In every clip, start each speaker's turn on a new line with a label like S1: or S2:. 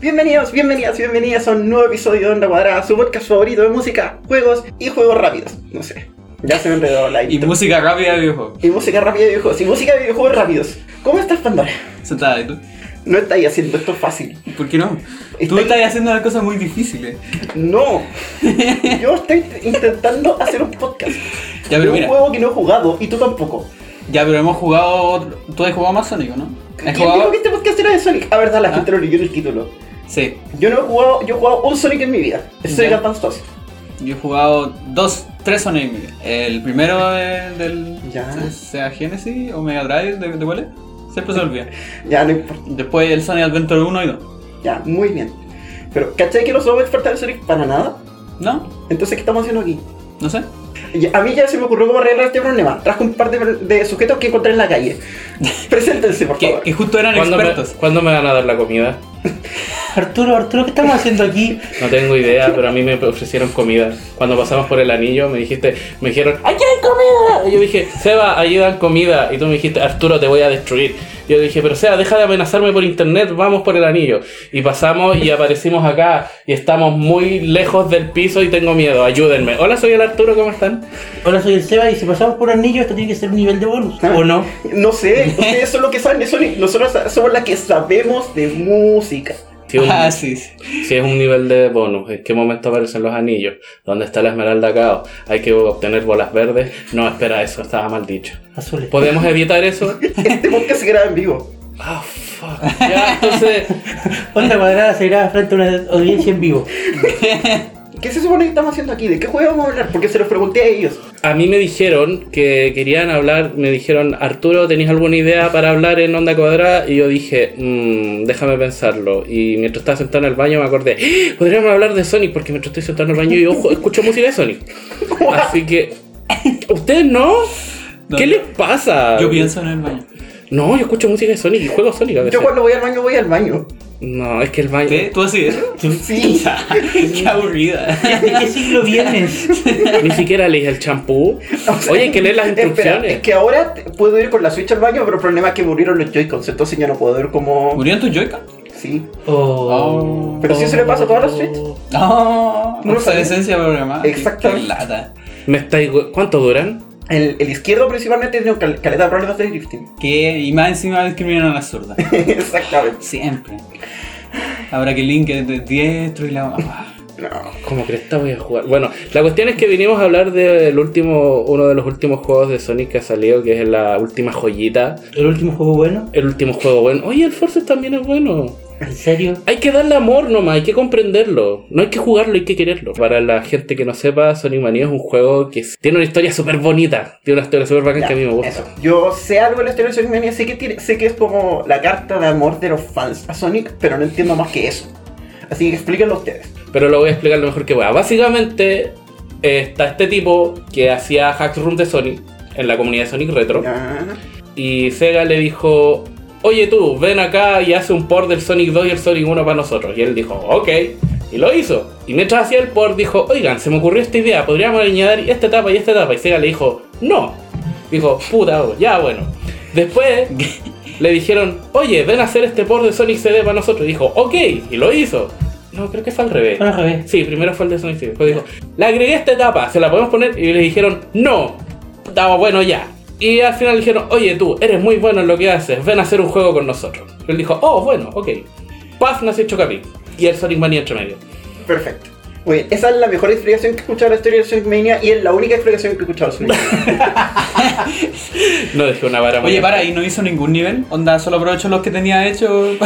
S1: Bienvenidos, bienvenidas, bienvenidas a un nuevo episodio de Onda Cuadrada, su podcast favorito de música, juegos y juegos rápidos. No sé, ya se me enredó la
S2: Y
S1: intro.
S2: música rápida de videojuegos.
S1: Y música rápida de videojuegos, y música de videojuegos rápidos. ¿Cómo estás, Pandora?
S2: Sentada, ¿y tú?
S1: No estáis haciendo esto fácil.
S2: ¿Por qué no?
S1: Estoy-
S2: Tú estás haciendo las cosas muy difíciles.
S1: No. Yo estoy intentando hacer un podcast.
S2: Ya,
S1: de
S2: pero
S1: un
S2: mira.
S1: juego que no he jugado y tú tampoco.
S2: Ya, pero hemos jugado. Tú has jugado más Sonic, ¿no?
S1: ¿Quién
S2: ¿Has
S1: dijo
S2: jugado?
S1: que este podcast era de Sonic? Ah, verdad, la
S2: ¿Ah?
S1: gente lo leyó en el título.
S2: Sí.
S1: Yo no he jugado, yo he jugado un Sonic en mi vida. Es Sonic. Advance 2.
S2: Yo he jugado dos, tres Sonic. en mi vida. El primero es del.
S1: Ya.
S2: Sea Genesis o Mega Drive, ¿de, de cuál es? Siempre se olvida.
S1: Ya, no importa.
S2: Después el Sonic Adventure 1 y 2.
S1: Ya, muy bien. Pero, ¿cachai que no somos expertos en Sonic para nada?
S2: ¿No?
S1: Entonces, ¿qué estamos haciendo aquí?
S2: No sé.
S1: A mí ya se me ocurrió cómo arreglar este problema. Trajo un par de, de sujetos que encontré en la calle. Preséntense, por
S2: Que,
S1: favor.
S2: que justo eran
S3: ¿Cuándo me,
S2: expertos.
S3: ¿Cuándo me van a dar la comida?
S4: Arturo, Arturo, ¿qué estamos haciendo aquí?
S3: No tengo idea, pero a mí me ofrecieron comida. Cuando pasamos por el anillo me dijiste, me dijeron, ¡aquí hay comida! Y yo dije, Seba, allí dan comida. Y tú me dijiste, Arturo, te voy a destruir. Yo dije, pero Seba, deja de amenazarme por internet, vamos por el anillo. Y pasamos y aparecimos acá y estamos muy lejos del piso y tengo miedo, ayúdenme. Hola, soy el Arturo, ¿cómo están?
S4: Hola, soy el Seba y si pasamos por anillo, esto tiene que ser un nivel de bonus.
S1: Ah.
S4: ¿O no?
S1: No sé, ustedes son los que saben. Nosotros somos las que sabemos de música.
S3: Si, un-
S2: Ah, sí, sí.
S3: si es un nivel de bonus, ¿en qué momento aparecen los anillos? ¿Dónde está la esmeralda cao? ¿Hay que obtener bolas verdes? No, espera, eso estaba mal dicho.
S4: Azules.
S3: ¿Podemos evitar eso?
S1: Este podcast se graba en vivo.
S3: Ah, fuck. Ya, entonces.
S4: Onda cuadrada se graba frente a una audiencia en vivo.
S1: ¿Qué se supone que estamos haciendo aquí? ¿De qué juego vamos a hablar? Porque se los pregunté a ellos.
S3: A mí me dijeron que querían hablar, me dijeron, Arturo, ¿tenéis alguna idea para hablar en Onda Cuadrada? Y yo dije, "Mm, déjame pensarlo. Y mientras estaba sentado en el baño me acordé, "¡Ah! podríamos hablar de Sonic, porque mientras estoy sentado en el baño yo ojo, escucho música de Sonic. Así que, ¿ustedes no?
S2: No,
S3: ¿Qué les pasa?
S2: Yo pienso en el baño.
S3: No, yo escucho música de Sonic y juego Sonic a veces.
S1: Yo cuando voy al baño voy al baño.
S3: No, es que el baño...
S2: ¿Qué? ¿Tú así eso?
S1: Sí.
S2: Qué aburrida.
S4: ¿De qué siglo vienes?
S3: Ni siquiera leí el champú.
S1: O sea,
S3: Oye, hay que leer las
S1: Espera,
S3: instrucciones.
S1: es que ahora puedo ir con la Switch al baño, pero el problema es que murieron los Joy-Cons, entonces ya no puedo ver como...
S2: ¿Murieron tus Joy-Con?
S1: Sí.
S4: Oh.
S1: Pero sí se le pasa a todas las Switch.
S2: No,
S1: No
S2: esencia programada.
S1: Exactamente.
S2: Qué lata.
S3: Me estáis... ¿Cuánto duran?
S1: El, el izquierdo principalmente tiene cal- caleta de problemas de drifting.
S2: Que, y más encima discriminan a las zurdas.
S1: Exactamente.
S2: Siempre. Habrá que Link es de diestro y la.
S1: No.
S3: Como cresta voy a jugar. Bueno, la cuestión es que vinimos a hablar del último, uno de los últimos juegos de Sonic que ha salido, que es la última joyita,
S4: ¿El último juego bueno?
S3: el último juego bueno. Oye, el Forces también es bueno.
S4: ¿En serio?
S3: Hay que darle amor nomás, hay que comprenderlo. No hay que jugarlo, hay que quererlo. Para la gente que no sepa, Sonic Mania es un juego que tiene una historia súper bonita. Tiene una historia súper bacán que a mí me gusta.
S1: eso. Yo sé algo de la historia de Sonic Mania, sé que, tiene- sé que es como la carta de amor de los fans a Sonic, pero no entiendo más que eso. Así que explíquenlo ustedes.
S3: Pero lo voy a explicar lo mejor que pueda. Básicamente, eh, está este tipo que hacía hacks room de Sonic en la comunidad de Sonic Retro.
S1: Ah,
S3: Y Sega le dijo, oye tú, ven acá y hace un port del Sonic 2 y el Sonic 1 para nosotros. Y él dijo, ok. Y lo hizo. Y mientras hacía el port dijo, oigan, se me ocurrió esta idea, podríamos añadir esta etapa y esta etapa. Y Sega le dijo, no. Dijo, puta, ya bueno. Después le dijeron, oye, ven a hacer este port de Sonic CD para nosotros. Y dijo, ok. Y lo hizo. No, creo que fue al revés.
S4: Al revés.
S3: Sí, primero fue el de Sonic CD. Después dijo, le agregué esta etapa, ¿se la podemos poner? Y le dijeron, no. Estaba bueno ya. Y al final le dijeron, oye tú, eres muy bueno en lo que haces, ven a hacer un juego con nosotros. Y él dijo, oh, bueno, ok. Paz nació Chocapic. Y el Sonic Mania entre medio.
S1: perfecto. Muy bien, esa es la mejor explicación que he escuchado de la historia de Sonic Mania y es la única explicación que he escuchado de Sonic Mania.
S3: No dejé una vara muy
S2: Oye, para, ¿y no hizo ningún nivel? Onda, solo aprovechó los que tenía hecho.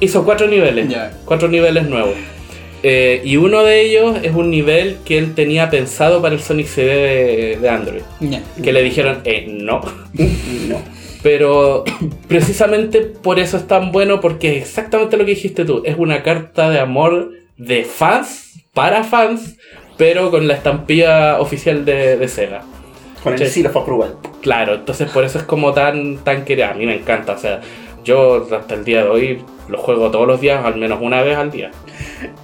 S3: Hizo cuatro niveles.
S2: Ya.
S3: Cuatro niveles nuevos. Eh, y uno de ellos es un nivel que él tenía pensado para el Sonic CD de, de Android. Que le dijeron, eh, no.
S1: no.
S3: Pero precisamente por eso es tan bueno, porque es exactamente lo que dijiste tú. Es una carta de amor de fans, para fans, pero con la estampilla oficial de, de Sega.
S1: Con el.
S3: Claro, entonces por eso es como tan, tan querido. A mí me encanta, o sea, yo hasta el día de hoy lo juego todos los días, al menos una vez al día.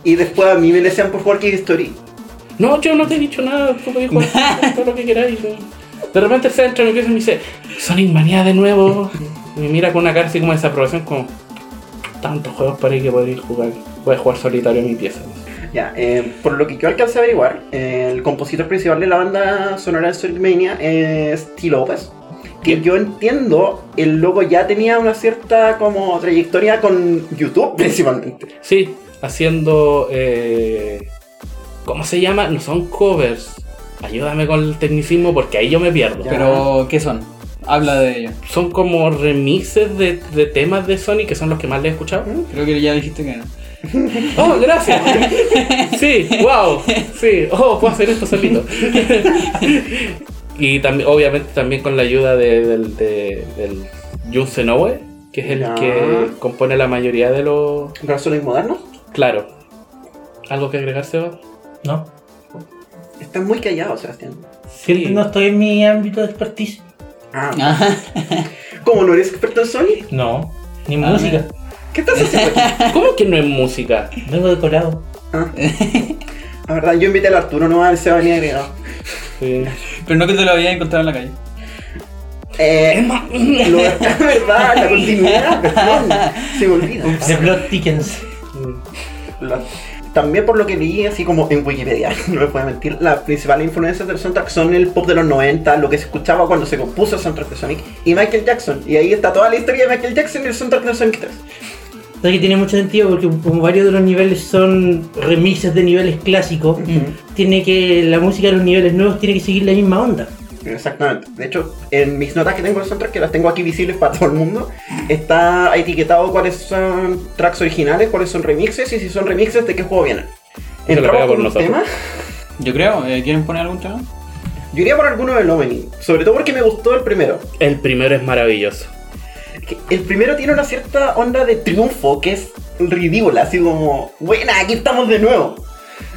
S1: Y después a mí me desean por jugar Kid Story.
S3: No, yo no te he dicho nada, tú podés jugar todo lo que queráis. De repente se entra en mi pieza y me dice, Sonic Manía de nuevo. Y me mira con una cara así como de desaprobación, como, tantos juegos por ahí que podréis jugar. Puedes jugar solitario en mi pieza.
S1: Ya, eh, por lo que yo alcancé a averiguar, eh, el compositor principal de la banda sonora de Sonic Mania es T. Lopez. Que yo entiendo, el loco ya tenía una cierta como trayectoria con YouTube principalmente.
S3: Sí, haciendo. Eh, ¿Cómo se llama? No son covers. Ayúdame con el tecnicismo porque ahí yo me pierdo.
S1: Ya.
S2: Pero, ¿qué son? Habla de ello.
S3: Son como remixes de, de temas de Sonic que son los que más le he escuchado.
S2: Creo que ya dijiste que no.
S3: ¡Oh, gracias! Sí, wow. Sí, oh, puedo hacer esto solito. Y también, obviamente, también con la ayuda de- del, de, del Jun Senoue, que es el que compone la mayoría de los.
S1: ¿Para Sonic moderno?
S3: Claro. ¿Algo que agregar, Seba?
S4: No.
S1: Estás muy callado, Sebastián.
S4: Siempre no estoy en mi ámbito de expertise.
S1: Ah,
S2: Ah,
S1: ¿cómo no eres experto en Sonic?
S4: No. Ni
S2: Ah,
S4: música.
S1: ¿Qué estás haciendo aquí?
S3: ¿Cómo que no es música?
S4: Vengo de colado.
S1: Ah. La verdad, yo invité al Arturo, no al Seba ni agregado.
S3: Sí.
S2: Pero no que te lo había encontrado en la calle.
S1: Eh, lo es verdad, la continuidad, perdón, se me olvida.
S4: The Blood Tickens.
S1: La- también por lo que leí, así como en Wikipedia, no me puedo mentir, las principales influencias del soundtrack son el pop de los 90, lo que se escuchaba cuando se compuso el soundtrack de Sonic, y Michael Jackson. Y ahí está toda la historia de Michael Jackson y el soundtrack de Sonic 3.
S4: O sea que tiene mucho sentido porque como varios de los niveles son remixes de niveles clásicos, tiene que la música de los niveles nuevos tiene que seguir la misma onda.
S1: Exactamente. De hecho, en mis notas que tengo del soundtrack, que las tengo aquí visibles para todo el mundo, está etiquetado cuáles son tracks originales, cuáles son remixes y si son remixes, de qué juego vienen. Entramos con un
S3: nosotros.
S1: tema.
S2: Yo creo. eh, ¿Quieren poner algún tema?
S1: Yo iría por alguno del opening, sobre todo porque me gustó el primero.
S3: El primero es maravilloso.
S1: Que El primero tiene una cierta onda de triunfo que es ridícula, así como, buena, aquí estamos de nuevo.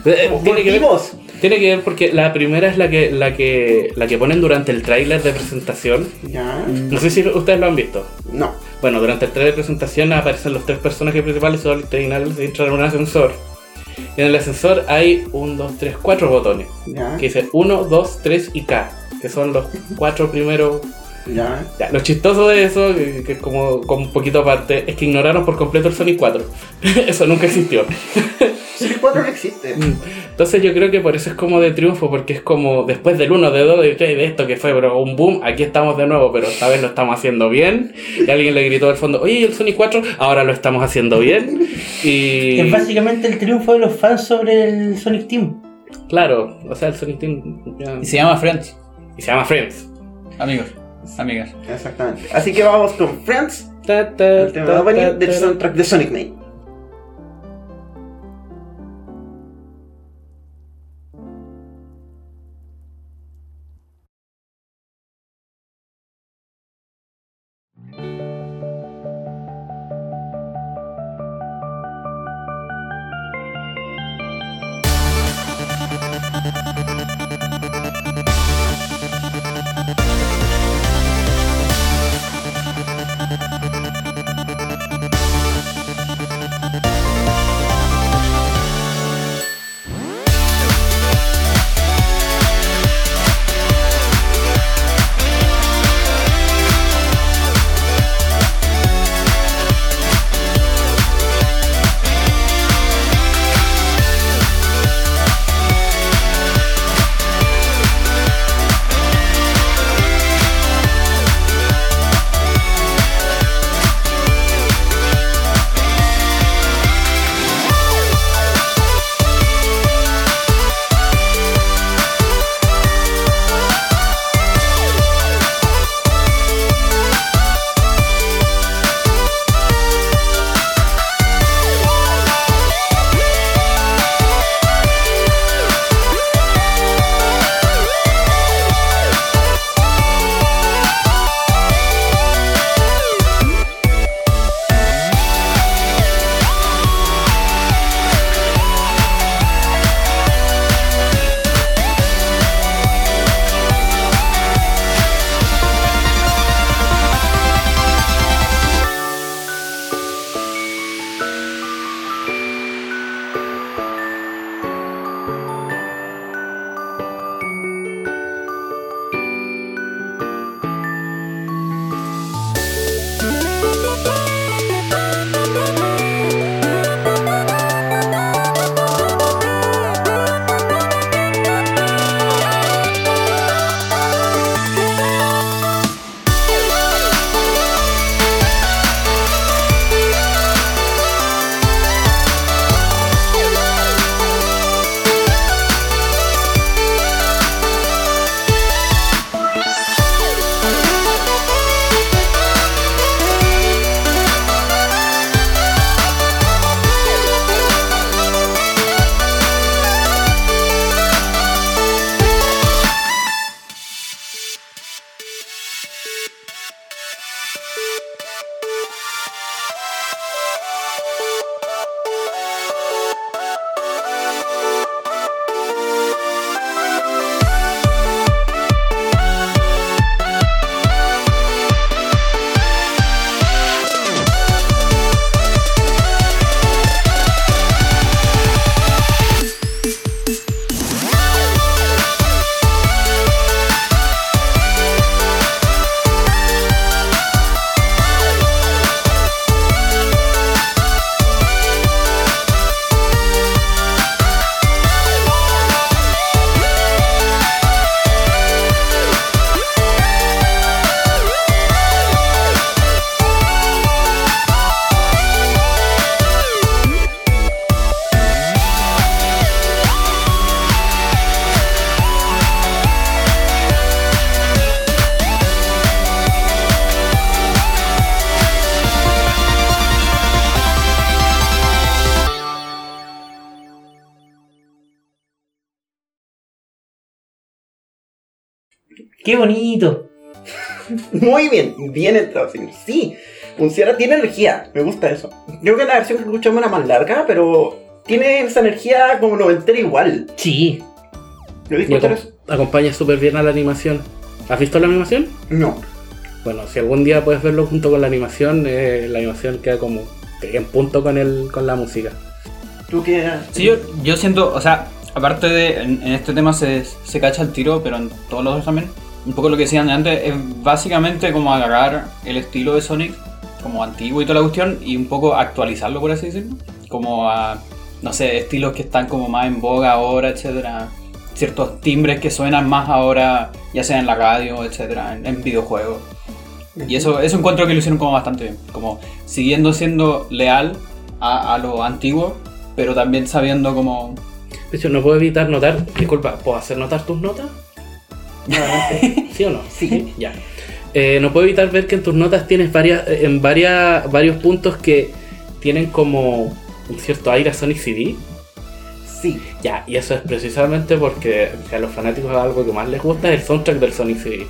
S3: Eh,
S1: Como,
S3: Tiene que, ver, tiene que ver porque la primera es la que, la que, la que ponen durante el tráiler de presentación.
S1: Ya.
S3: No sé si ustedes lo han visto.
S1: No.
S3: Bueno, durante el trailer de presentación aparecen los tres personajes principales son originales entran en un ascensor. Y en el ascensor hay un, dos, tres, cuatro botones.
S1: Ya.
S3: Que dice 1, 2, 3 y K. Que son los cuatro primeros.
S1: Ya.
S3: Ya, lo chistoso de eso, que que es como, como un poquito aparte, es que ignoraron por completo el Sonic 4. eso nunca existió.
S1: Sonic 4 no existe.
S3: Entonces yo creo que por eso es como de triunfo, porque es como después del 1, de 2, de 3, de esto que fue, pero un boom, aquí estamos de nuevo, pero esta vez lo estamos haciendo bien. Y alguien le gritó al fondo, oye, ¿y el Sonic 4? Ahora lo estamos haciendo bien. Y
S4: Es básicamente el triunfo de los fans sobre el Sonic Team.
S3: claro, o sea, el Sonic Team ya-
S2: Y se llama Friends.
S3: y se llama Friends.
S2: Amigos. Amigas.
S1: Exactamente. Así que vamos con Friends,
S3: Ta, ta,
S1: el tema
S3: ta,
S1: de soundtrack de Sonic Mania.
S4: Qué bonito.
S1: Muy bien, bien entrado. Sí, sí, funciona, tiene energía, me gusta eso. Creo que la versión que escuchamos era más larga, pero tiene esa energía como noventera igual.
S4: Sí.
S1: ¿Lo viste
S3: acom- acompaña súper bien a la animación. ¿Has visto la animación?
S1: No.
S3: Bueno, si algún día puedes verlo junto con la animación, eh, la animación queda como en punto con el con la música.
S1: ¿Tú qué?
S2: Sí, yo, yo siento, o sea, aparte de, en, en este tema se, se cacha el tiro, pero en todos los otros también, un poco lo que decían antes, es básicamente como agarrar el estilo de Sonic, como antiguo y toda la cuestión, y un poco actualizarlo, por así decirlo, como a, no sé, estilos que están como más en boga ahora, etcétera, ciertos timbres que suenan más ahora, ya sea en la radio, etcétera, en, en videojuegos. Y eso, eso encuentro que lo hicieron como bastante bien, como siguiendo siendo leal a, a lo antiguo, pero también sabiendo como...
S3: De hecho, no puedo evitar notar, disculpa, ¿puedo hacer notar tus notas? ¿Sí o no?
S1: Sí.
S3: Ya. Eh, no puedo evitar ver que en tus notas tienes varias, eh, en varias, varios puntos que tienen como un cierto aire a Sonic CD.
S1: Sí.
S3: Ya, y eso es precisamente porque a los fanáticos algo que más les gusta es el soundtrack del Sonic CD.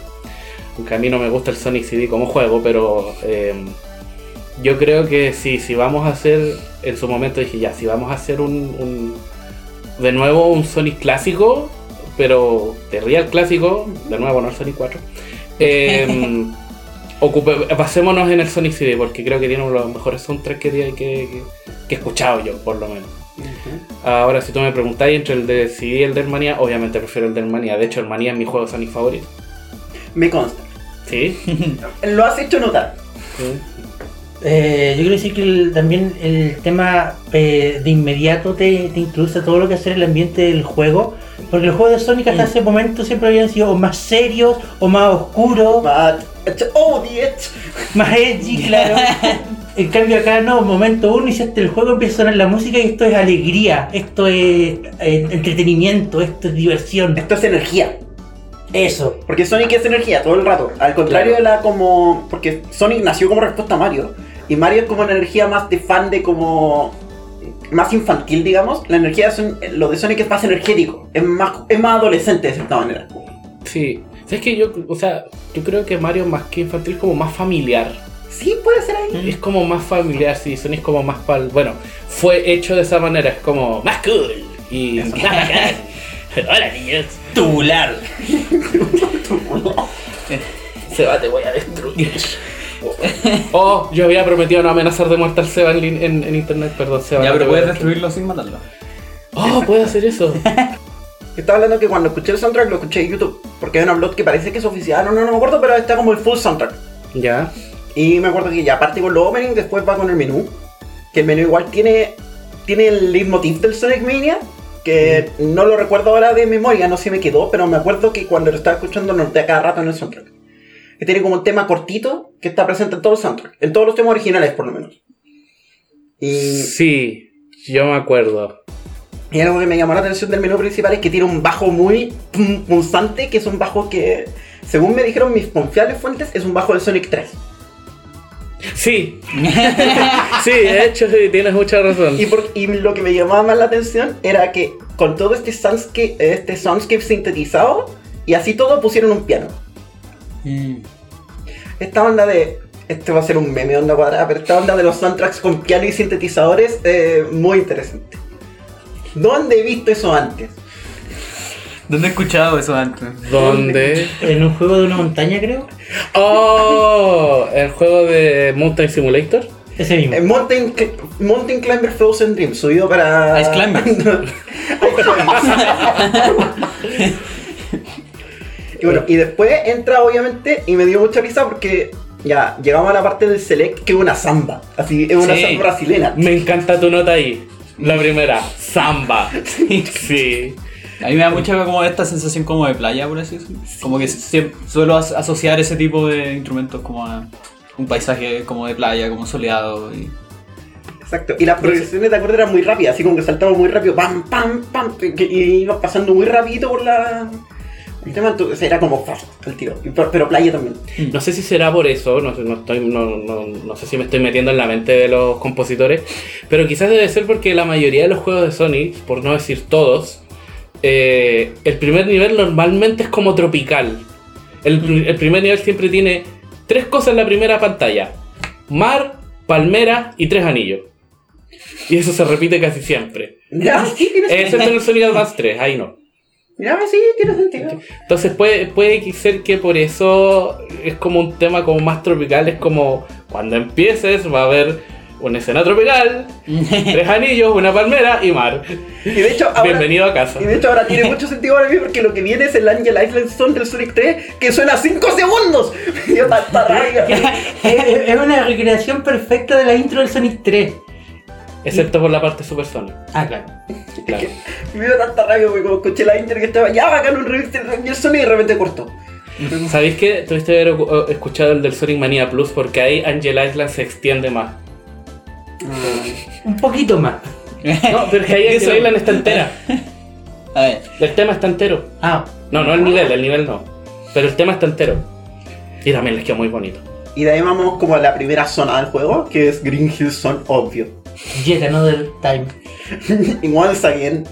S3: Aunque a mí no me gusta el Sonic CD como juego, pero eh, yo creo que si, si vamos a hacer, en su momento dije ya, si vamos a hacer un, un- de nuevo un Sonic clásico, pero de real clásico, de nuevo no el Sonic 4, eh, ocupe- basémonos en el Sonic CD porque creo que tiene uno de los mejores soundtracks que, que, que- que he escuchado yo, por lo menos. Ahora, si tú me preguntáis entre el de CD y el del Mania, obviamente prefiero el del Mania. De hecho, el Mania es mi juego Sonic favorito.
S1: Me consta.
S3: ¿Sí?
S1: Lo has hecho notar.
S4: Eh, yo quiero decir que el- también el tema eh, de inmediato te, te introduce a todo lo que hacer el ambiente del juego. Porque los juegos de Sonic hasta ese momento siempre habían sido o más serios o más oscuros,
S1: But, oh,
S4: más edgy, claro. En cambio acá no, momento uno hiciste el juego, empieza a sonar la música y esto es alegría, esto es eh, entretenimiento, esto es diversión.
S1: Esto es energía.
S4: Eso.
S1: Porque Sonic es energía todo el rato. Al contrario de la como. Porque Sonic nació como respuesta a Mario. Y Mario es como una energía más de fan de como. Más infantil, digamos. La energía de Son- lo de Sonic es más energético. Es más, es más adolescente de cierta manera.
S3: Sí. ¿Sabes que yo, o sea, yo creo que Mario más que infantil es como más familiar.
S1: Sí, puede ser ahí.
S3: Es como más familiar, sí, Sonic es como más pal... Bueno, fue hecho de esa manera, es como más cool. Y... Hola niños.
S2: Tubular.
S3: Seba, te voy a destruir. Oh, yo había prometido no amenazar de muerte al Seba en, lin- en- en internet, perdón, Seba.
S2: Ya,
S3: no
S2: pero puedes
S3: destruir.
S2: destruirlo sin matarlo.
S3: Oh, puedo hacer eso.
S1: Estaba hablando que cuando escuché el soundtrack lo escuché en YouTube. Porque hay un upload que parece que es oficial. No, no, no me acuerdo, pero está como el full soundtrack.
S3: ya.
S1: Y me acuerdo que ya parte con los opening, después va con el menú. Que el menú igual tiene, tiene el leitmotiv del Sonic Mania. Que no lo recuerdo ahora de memoria, no sé si me quedó, pero me acuerdo que cuando lo estaba escuchando noté a cada rato en el soundtrack. Que tiene como un tema cortito que está presente en todos los soundtracks. En todos los temas originales, por lo menos. Y,
S3: Sí, yo me acuerdo.
S1: y algo que me llamó la atención del menú principal es que tiene un bajo muy punzante, que es un bajo que, según me dijeron mis confiables fuentes, es un bajo del Sonic 3.
S3: Sí. sí, de hecho, sí, tienes mucha razón.
S1: Y, por- y lo que me llamaba más la atención era que con todo este soundscape, este soundscape sintetizado, y así todo pusieron un piano. Esta onda de. Este va a ser un meme onda cuadrada, pero esta onda de los soundtracks con piano y sintetizadores, eh, muy interesante. ¿Dónde he visto eso antes?
S2: ¿Dónde he escuchado eso antes?
S3: ¿Dónde?
S4: En un juego de una montaña, creo.
S3: Oh, el juego de Mountain Simulator.
S4: Ese mismo.
S1: Eh, Mountain, Mountain Climber Frozen Dream, subido para.
S2: Ice Climber.
S1: Ice Climber. y bueno, y después entra obviamente, y me dio mucha risa porque ya llegamos a la parte del Select, que es una samba. Así, es una
S2: Sí.
S1: samba brasileña.
S3: Me encanta tu nota ahí. La primera, samba. Sí.
S2: A mí me da mucha como esta sensación como de playa, por así decirlo. Como que suelo as- asociar ese tipo de instrumentos como a un paisaje como de playa, como soleado. Y...
S1: Exacto. Y las progresiones de acorde eran muy rápidas, así como que saltamos muy rápido, pam, pam, pam, y y iba pasando muy rapidito por la. El tema entonces era como el tiro. Pero, pero playa también.
S3: No sé si será por eso, no sé, no, estoy, no, no, no sé si me estoy metiendo en la mente de los compositores, pero quizás debe ser porque la mayoría de los juegos de Sonic, por no decir todos, eh, el primer nivel normalmente es como tropical. El, el primer nivel siempre tiene tres cosas en la primera pantalla: mar, palmera y tres anillos. Y eso se repite casi siempre. Excepto en el Sonic Advance 3, ahí no.
S1: Ya, sí, tiene sentido.
S3: Entonces puede, puede ser que por eso es como un tema como más tropical, es como cuando empieces va a haber una escena tropical, tres anillos, una palmera y mar.
S1: Y de hecho, ahora,
S3: Bienvenido a casa.
S1: Y de hecho ahora tiene mucho sentido para mí porque lo que viene es el Angel Island Zone del Sonic 3 que suena 5 segundos. Tanta rabia.
S4: es una recreación perfecta de la intro del Sonic 3.
S3: Excepto por la parte Super Sonic.
S4: Ah, claro.
S3: Claro.
S1: Me dio tanta rabia porque como escuché la intro que estaba ya bacán un remix del Angel Sonic y de repente cortó.
S3: ¿Sabéis que tuviste haber eh, escuchado el del Sonic Mania Plus? Porque ahí Angel Island se extiende más.
S4: Un poquito más.
S3: No, pero es que ahí. Angel Island está entera.
S2: A ver,
S3: El tema está entero.
S4: Ah,
S3: No, no el nivel, el nivel no. Pero el tema está entero. Y también les quedó muy bonito.
S1: Y de ahí vamos como a la primera zona del juego, que es Green Hill Zone, obvio.
S4: Yet Another Time.
S1: y once again,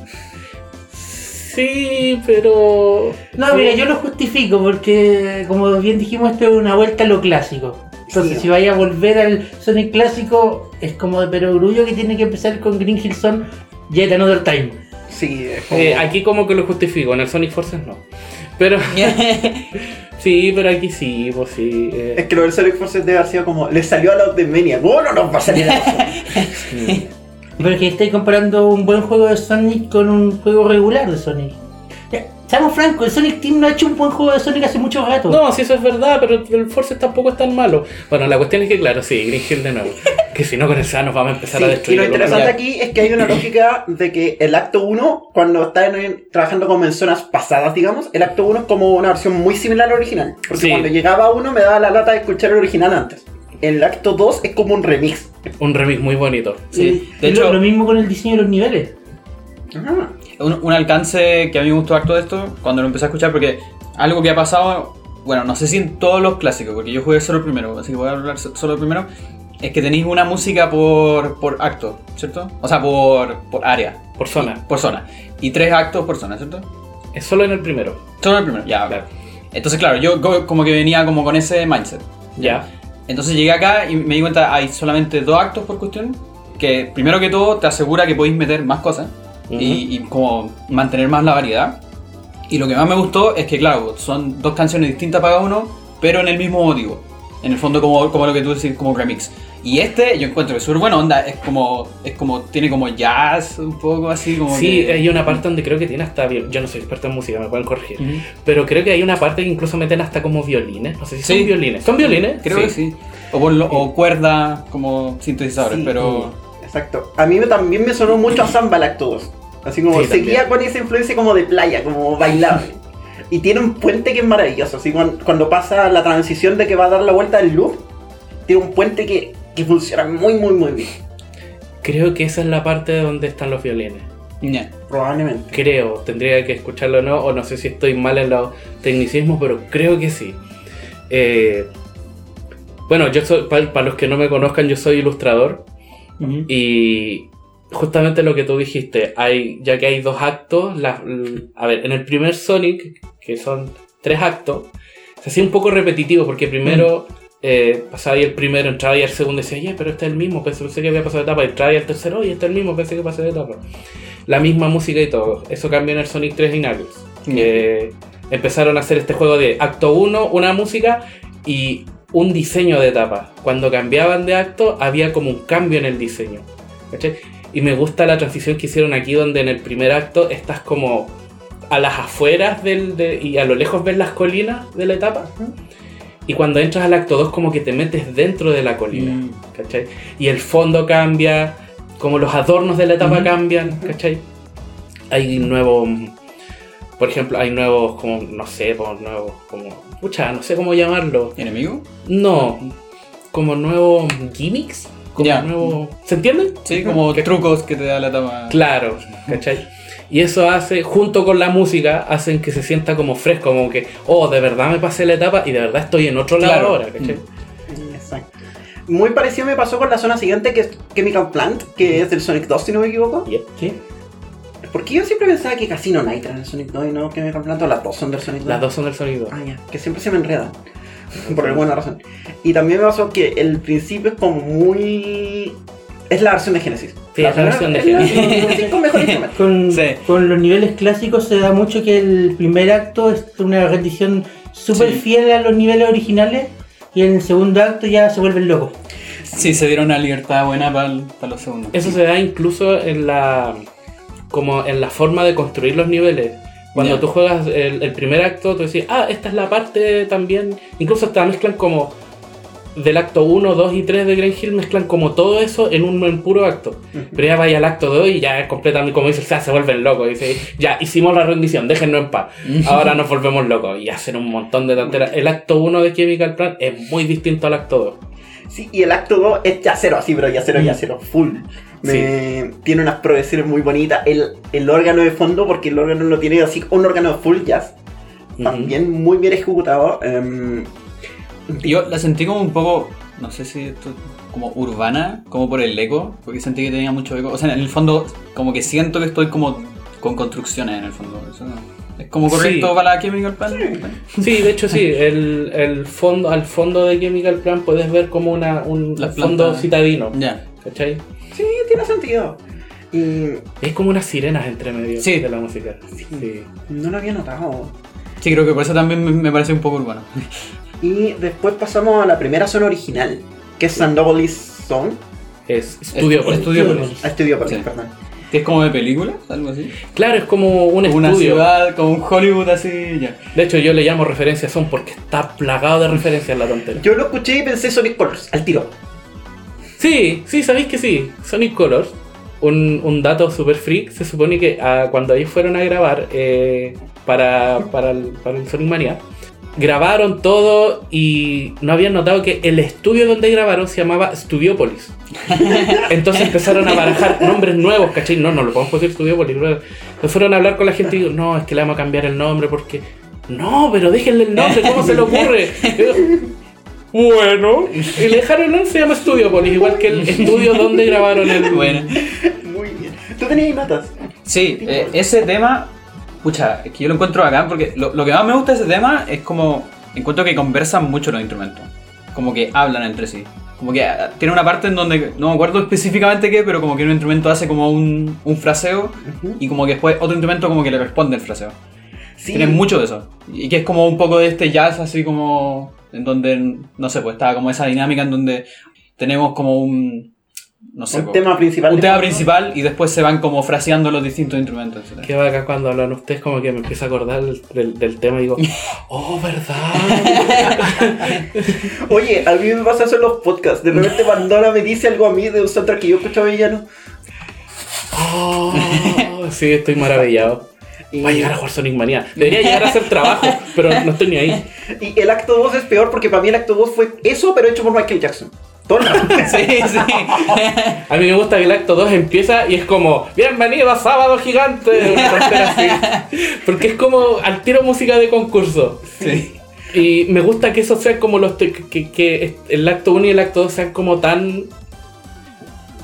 S3: Sí, pero.
S4: No, mira, yo lo justifico porque, como bien dijimos, esto es una vuelta a lo clásico. Entonces,
S1: Sí.
S4: si vaya a volver al Sonic clásico, es como de perogrullo que tiene que empezar con Green Hill Zone Yet Another Time.
S1: sí, es como...
S3: Eh, aquí como que lo justifico, en el Sonic Forces no. Pero. sí, pero aquí sí, pues sí. eh.
S1: Es que lo del Sonic Forces debe haber sido como, le salió a los de Mania. ¿Cómo no nos va a salir a?
S4: Pero es que estáis comparando un buen juego de Sonic con un juego regular de Sonic. Seamos francos, el Sonic Team no ha hecho un buen juego de Sonic hace mucho rato.
S3: No, sí, eso es verdad, pero el Forces tampoco es tan malo. Bueno, la cuestión es que, claro, sí, Green Hill de nuevo. que si no, con el nos vamos a empezar
S1: Sí,
S3: a
S1: y
S3: destruir.
S1: lo
S3: el
S1: interesante aquí es que hay una lógica de que el acto 1, cuando están en- trabajando como en zonas pasadas, digamos, el acto 1 es como una versión muy similar al original. Porque
S3: Sí.
S1: cuando llegaba uno me daba la lata de escuchar el original antes. El acto 2 es como un remix.
S3: Un remix muy bonito.
S2: Sí,
S4: Y
S2: de
S4: lo-
S2: hecho-
S4: lo mismo con el diseño de los niveles.
S1: Ajá.
S2: un, un alcance que a mí me gustó harto de esto cuando lo empecé a escuchar, porque algo que ha pasado, bueno, no sé si en todos los clásicos, porque yo jugué solo el primero, así que voy a hablar so- solo el primero, es que tenéis una música por, por acto, ¿cierto? O sea, por, por área,
S3: Por zona.
S2: por zona. Y tres actos por zona, ¿cierto?
S3: Es solo en el primero.
S2: Solo el primero, ya,
S3: Claro.
S2: Entonces, claro, yo co- como que venía como con ese mindset.
S3: Ya.
S2: Entonces llegué acá y me di cuenta hay solamente dos actos por cuestión. Que primero que todo te asegura que podéis meter más cosas
S3: Ujú.
S2: y, y como mantener más la variedad. Y lo que más me gustó es que, claro, son dos canciones distintas para cada uno, pero en el mismo motivo. En el fondo, como, como lo que tú decís, como remix. Y este, yo encuentro que es súper bueno, onda, es como, es como, tiene como jazz, un poco así, como
S3: Sí,
S2: que-
S3: hay una parte donde creo que tiene hasta. Yo no soy experto en música, me pueden corregir.
S2: Ujú.
S3: Pero creo que hay una parte que incluso meten hasta como violines. No sé si
S2: Sí.
S3: son violines. ¿Son violines?
S2: Creo que sí. O, por lo- o cuerda, como sintetizadores,
S1: Sí,
S2: pero...
S1: Exacto. A mí también me sonó mucho a Samba el acto 2. Así como
S3: Sí,
S1: seguía
S3: también.
S1: con esa influencia como de playa, como bailable. y tiene un puente que es maravilloso. Así cuando, cuando pasa la transición de que va a dar la vuelta del loop, tiene un puente que, que funciona muy, muy, muy bien.
S3: Creo que esa es la parte donde están los violines.
S2: ña.
S1: Probablemente.
S3: Creo, tendría que escucharlo o no, o no sé si estoy mal en los tecnicismos, pero creo que sí. Eh, bueno, yo soy, para los que no me conozcan, yo soy ilustrador y justamente lo que tú dijiste, hay, ya que hay dos actos, la- a ver, en el primer Sonic, que son tres actos, se hacía un poco repetitivo porque primero eh, pasaba ahí el primero, entraba y el segundo y decía, oye, pero este es el mismo, pensé, que había pasado de etapa, y entraba y el tercero, oye, este es el mismo, pensé que pasé de etapa. La misma música y todo, eso cambió en el Sonic 3 y Knuckles, empezaron a hacer este juego de acto 1, una música y un diseño de etapa. Cuando cambiaban de acto había como un cambio en el diseño. ¿cachai? Y me gusta la transición que hicieron aquí donde en el primer acto estás como a las afueras del, de- y a lo lejos ves las colinas de la etapa. Y cuando entras al acto 2 como que te metes dentro de la colina.
S2: Mm.
S3: ¿cachai? Y el fondo cambia, como los adornos de la etapa cambian, ¿cachai? Hay nuevos, por ejemplo, hay nuevos, como, no sé, nuevos, como, pucha, no sé cómo llamarlo.
S2: ¿Enemigo?
S3: No, como nuevos gimmicks, como
S2: Ya.
S3: nuevos, ¿se entiende?
S2: Sí, como
S3: Que-
S2: trucos que te da la tapa.
S3: Claro, ¿cachai? Y eso hace, junto con la música, hacen que se sienta como fresco, como que, oh, de verdad me pasé la etapa y de verdad estoy en otro lado
S2: Claro.
S3: ahora, ¿cachai?
S1: Exacto. Muy parecido me pasó con la zona siguiente que es Chemical Plant, que es del Sonic 2, si no me equivoco.
S3: Yep.
S4: ¿Sí?
S1: Porque yo siempre pensaba que Casino Night era el Sonic 2 y no que me completo las dos son del Sonic 2.
S3: Las dos son del Sonic 2.
S1: Ah, ya, que siempre se me enredan. Por alguna razón. Y también me pasó que el principio es como muy. Es la versión de Genesis.
S3: Sí, es la versión de
S1: Genesis. con mejor instrumento.
S4: Con,
S2: Sí.
S4: con los niveles clásicos se da mucho que el primer acto es una rendición súper
S2: Sí.
S4: fiel a los niveles originales y en el segundo acto ya se vuelven locos.
S2: Sí, se dieron una libertad buena para los segundos.
S3: Eso se da incluso en la como en la forma de construir los niveles. Cuando tú juegas el, el primer acto, tú decís, ah, esta es la parte también. Incluso hasta mezclan como del acto 1, 2 y 3 de Green Hill, mezclan como todo eso en un en puro acto. Pero ya vaya al acto 2 y ya es completamente, como dices, o sea, se vuelven locos. Dice, ya hicimos la rendición, déjennos en paz. Ahora nos volvemos locos y hacen un montón de tonteras. El acto 1 de Chemical Plant es muy distinto al acto 2.
S1: Sí, y el acto 2 es ya cero así, pero ya cero, ya cero, full. Me- Tiene unas progresiones muy bonitas. El, el órgano de fondo, porque el órgano lo tiene así, un órgano full jazz. También muy bien ejecutado. em,
S2: Yo la sentí como un poco, no sé si esto, como urbana, como por el eco, porque sentí que tenía mucho eco. O sea, en el fondo, como que siento que estoy como con construcciones en el fondo. Eso es como correcto
S3: Sí.
S2: para la Chemical Plant.
S3: Sí, de hecho sí, el, el fondo, al fondo de Chemical Plant puedes ver como una, un
S2: Las
S3: fondo
S2: plantas.
S3: citadino.
S2: Ya.
S3: ¿Cachai?
S1: Sí, tiene sentido. Y
S3: Es como unas sirenas entre medio
S2: Sí.
S3: de la música. Sí.
S1: no lo había notado.
S2: Sí, creo que por eso también me, parece un poco urbano.
S1: Y después pasamos a la primera zona original, que es Sandopolis Zone.
S3: Es. Studiopolis.
S1: A Studiopolis,
S2: Sí.
S1: perdón.
S2: Que es como de películas, algo así.
S3: Claro, es como un
S2: Como una
S3: estudio.
S2: ciudad, como un Hollywood así, ya.
S3: De hecho, yo le llamo referencia son porque está plagado de referencias la tontera.
S1: Yo lo escuché y pensé Sonic Colors, al tiro.
S3: Sí, sí, sabéis que sí. Sonic Colors, un, un dato super freak, se supone que ah, cuando ellos fueron a grabar eh, para, para, el, para el Sonic Mania, grabaron todo y no habían notado que el estudio donde grabaron se llamaba Studiopolis. Entonces empezaron a barajar nombres nuevos, ¿cachai? No, no lo podemos decir Studiopolis. Entonces fueron a hablar con la gente y digo, no, es que le vamos a cambiar el nombre porque... No, pero déjenle el nombre, ¿cómo se le ocurre? Bueno, y le dejaron nombre, se llama Studiopolis, igual que el estudio donde grabaron el...
S2: Bueno.
S1: Muy bien. ¿Tú tenías notas?
S2: Sí, eh, ese tema, pucha, es que yo lo encuentro acá porque lo, lo que más me gusta de ese tema es como, encuentro que conversan mucho los instrumentos, como que hablan entre sí. Como que ah, tiene una parte en donde, no me acuerdo específicamente qué, pero como que un instrumento hace como un, un fraseo y como que después otro instrumento como que le responde el fraseo.
S1: Sí.
S2: Tiene mucho de eso. Y que es como un poco de este jazz así como, en donde, no sé, pues estaba como esa dinámica en donde tenemos como un, no sé,
S1: Un tema principal.
S2: un tema principal y después se van como fraseando los distintos instrumentos. etcétera.
S3: Que acá cuando hablan ustedes como que me empiezo a acordar del, del- del tema y digo, oh, ¿verdad?
S1: Oye, a mí me pasa eso en los podcasts. De repente Pandora me dice algo a mí de un soundtrack que yo escuchaba villano.
S3: Oh, sí, estoy maravillado.
S1: Y,
S3: Va a llegar a jugar Sonic Mania. Debería llegar a hacer trabajo, pero no estoy ni ahí.
S1: y el acto 2 es peor porque para mí el acto 2 fue eso, pero hecho por Michael Jackson.
S2: Sí, sí.
S3: A mí me gusta que el acto 2 empieza y es como, bienvenido a Sábado Gigante. Así. Porque es como al tiro música de concurso.
S2: sí.
S3: Y me gusta que eso sea como los. que, que el acto 1 y el acto 2 sean como tan.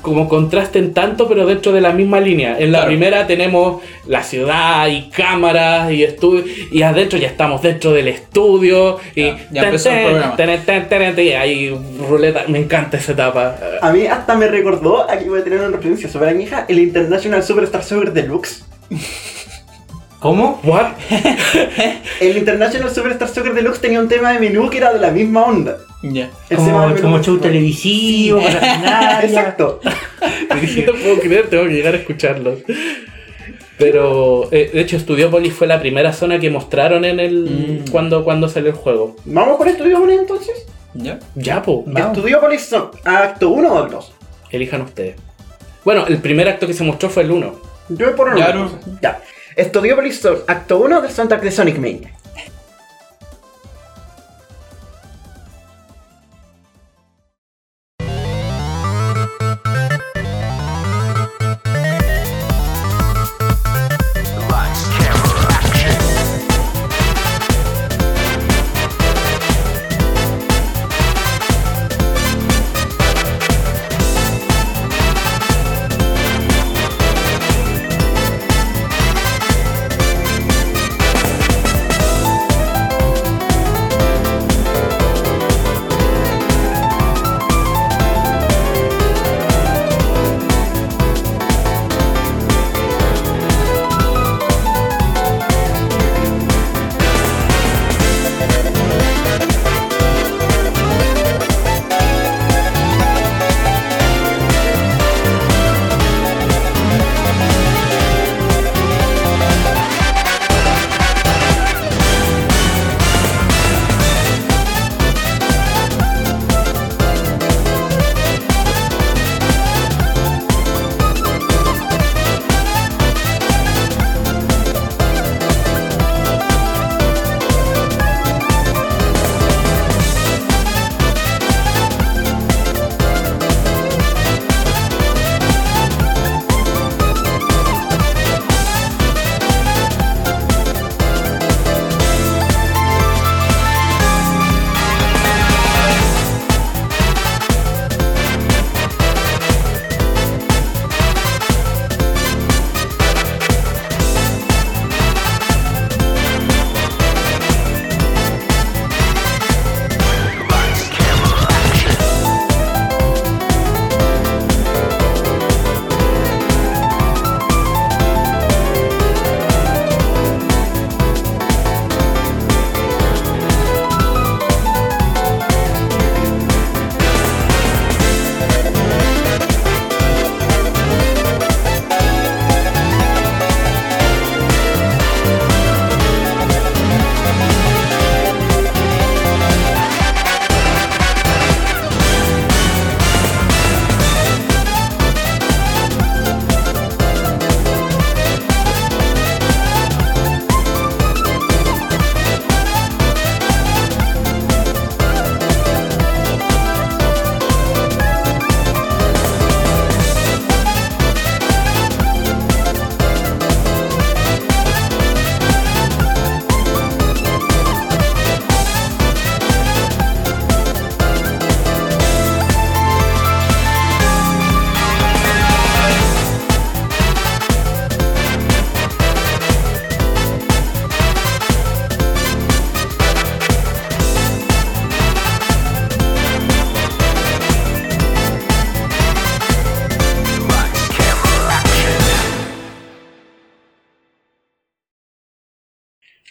S3: Como contrasten tanto, pero dentro de la misma línea. En la
S2: Claro.
S3: primera tenemos la ciudad y cámaras y estudio. Y adentro ya estamos dentro del estudio. Y.
S2: Ya, ya empezó el programa.
S3: ten, ten, ten, ten, y hay ruleta. Me encanta esa etapa.
S1: A mí hasta me recordó, aquí voy a tener una referencia súper añeja, el International Superstar Soccer Deluxe.
S4: ¿Cómo?
S3: ¿What?
S1: El International Superstar Soccer Deluxe tenía un tema de menú que era de la misma onda.
S2: Ya.
S1: El
S4: Como, como show televisivo, para final.
S1: Exacto.
S3: no puedo creer, tengo que llegar a escucharlo. Pero, eh, de hecho, Studiopolis fue la primera zona que mostraron en el.
S2: Mm.
S3: cuando, cuando salió el juego.
S1: ¿Vamos con Studiopolis entonces?
S2: Ya.
S3: Ya, po.
S4: Vamos.
S1: Studiopolis son acto 1 o 2.
S3: Elijan ustedes. Bueno, el primer acto que se mostró fue el 1.
S1: Yo voy por entonces.
S2: no.
S1: Ya. Studiopolis son acto 1 del soundtrack de Sonic Mania.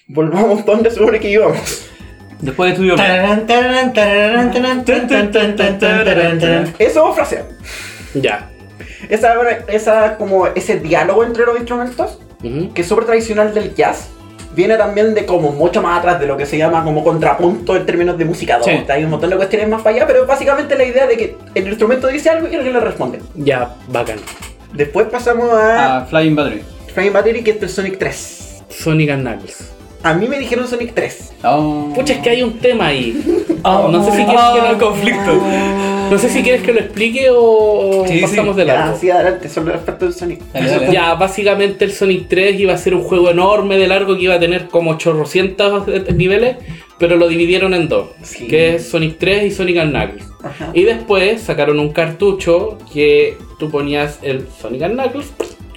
S1: Volvamos donde supone que íbamos.
S2: Después de
S4: tararán, tararán.
S1: Eso frase.
S3: Ya.
S1: Esa, esa, como ese diálogo entre los instrumentos, que es súper tradicional del jazz, viene también de como mucho más atrás de lo que se llama como contrapunto en términos de música.
S2: Sí.
S1: Hay un montón de cuestiones más para allá, pero básicamente la idea de que el instrumento dice algo y alguien le responde.
S3: Ya, bacán.
S1: Después pasamos a
S2: A Flying Battery.
S1: Flying Battery, que es el Sonic 3.
S3: Sonic and Knuckles.
S1: A mí me dijeron Sonic 3.
S2: Oh.
S3: Pucha, es que hay un tema ahí. no sé si quieres
S2: Ah,
S3: que lo
S2: conflicto.
S3: No sé si quieres que lo explique o
S2: Sí, sí.
S3: pasamos de largo.
S1: sí, adelante, sobre el aspecto del Sonic.
S2: Dale, dale.
S3: Ya, básicamente el Sonic 3 iba a ser un juego enorme de largo que iba a tener como 800 niveles, pero lo dividieron en dos,
S1: Sí.
S3: que es Sonic 3 y Sonic Knuckles.
S1: Ajá.
S3: Y después sacaron un cartucho que tú ponías el Sonic Knuckles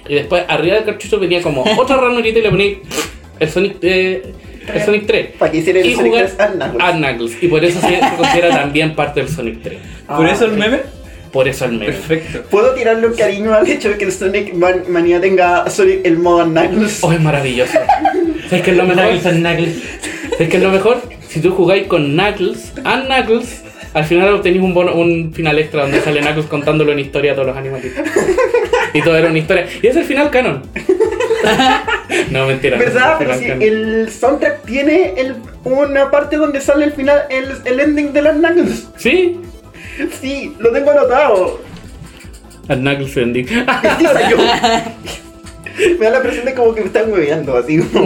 S3: y después arriba del cartucho venía como otra ranurita y le ponías el Sonic, eh, el Sonic 3.
S1: Para que hicieran el
S3: Y
S1: Sonic
S3: jugar
S1: 3 and Knuckles.
S3: Y por eso se, se considera también parte del Sonic 3.
S2: ¿Por
S1: Ah,
S2: eso el meme?
S3: Por eso el meme.
S2: Perfecto.
S1: ¿Puedo tirarle un cariño al hecho de que el Sonic Man- Manía tenga Sonic el modo Knuckles?
S3: Oh, es maravilloso. ¿Sabes qué es lo mejor?
S4: Knuckles.
S3: ¿Sabes qué es lo mejor? Si tú jugáis con Knuckles and Knuckles, al final obtenéis un, bono- un final extra donde sale Knuckles contándolo en historia a todos los animalitos. Y todo era una historia. Y es el final canon. No, mentira.
S1: ¿Verdad? Pero
S3: canon.
S1: el soundtrack tiene el- una parte donde sale el final, el, el ending de las Knuckles.
S3: Sí,
S1: Sí, lo tengo anotado.
S3: and Knuckles ending.
S1: Me da la impresión de como que me están moviendo, así como.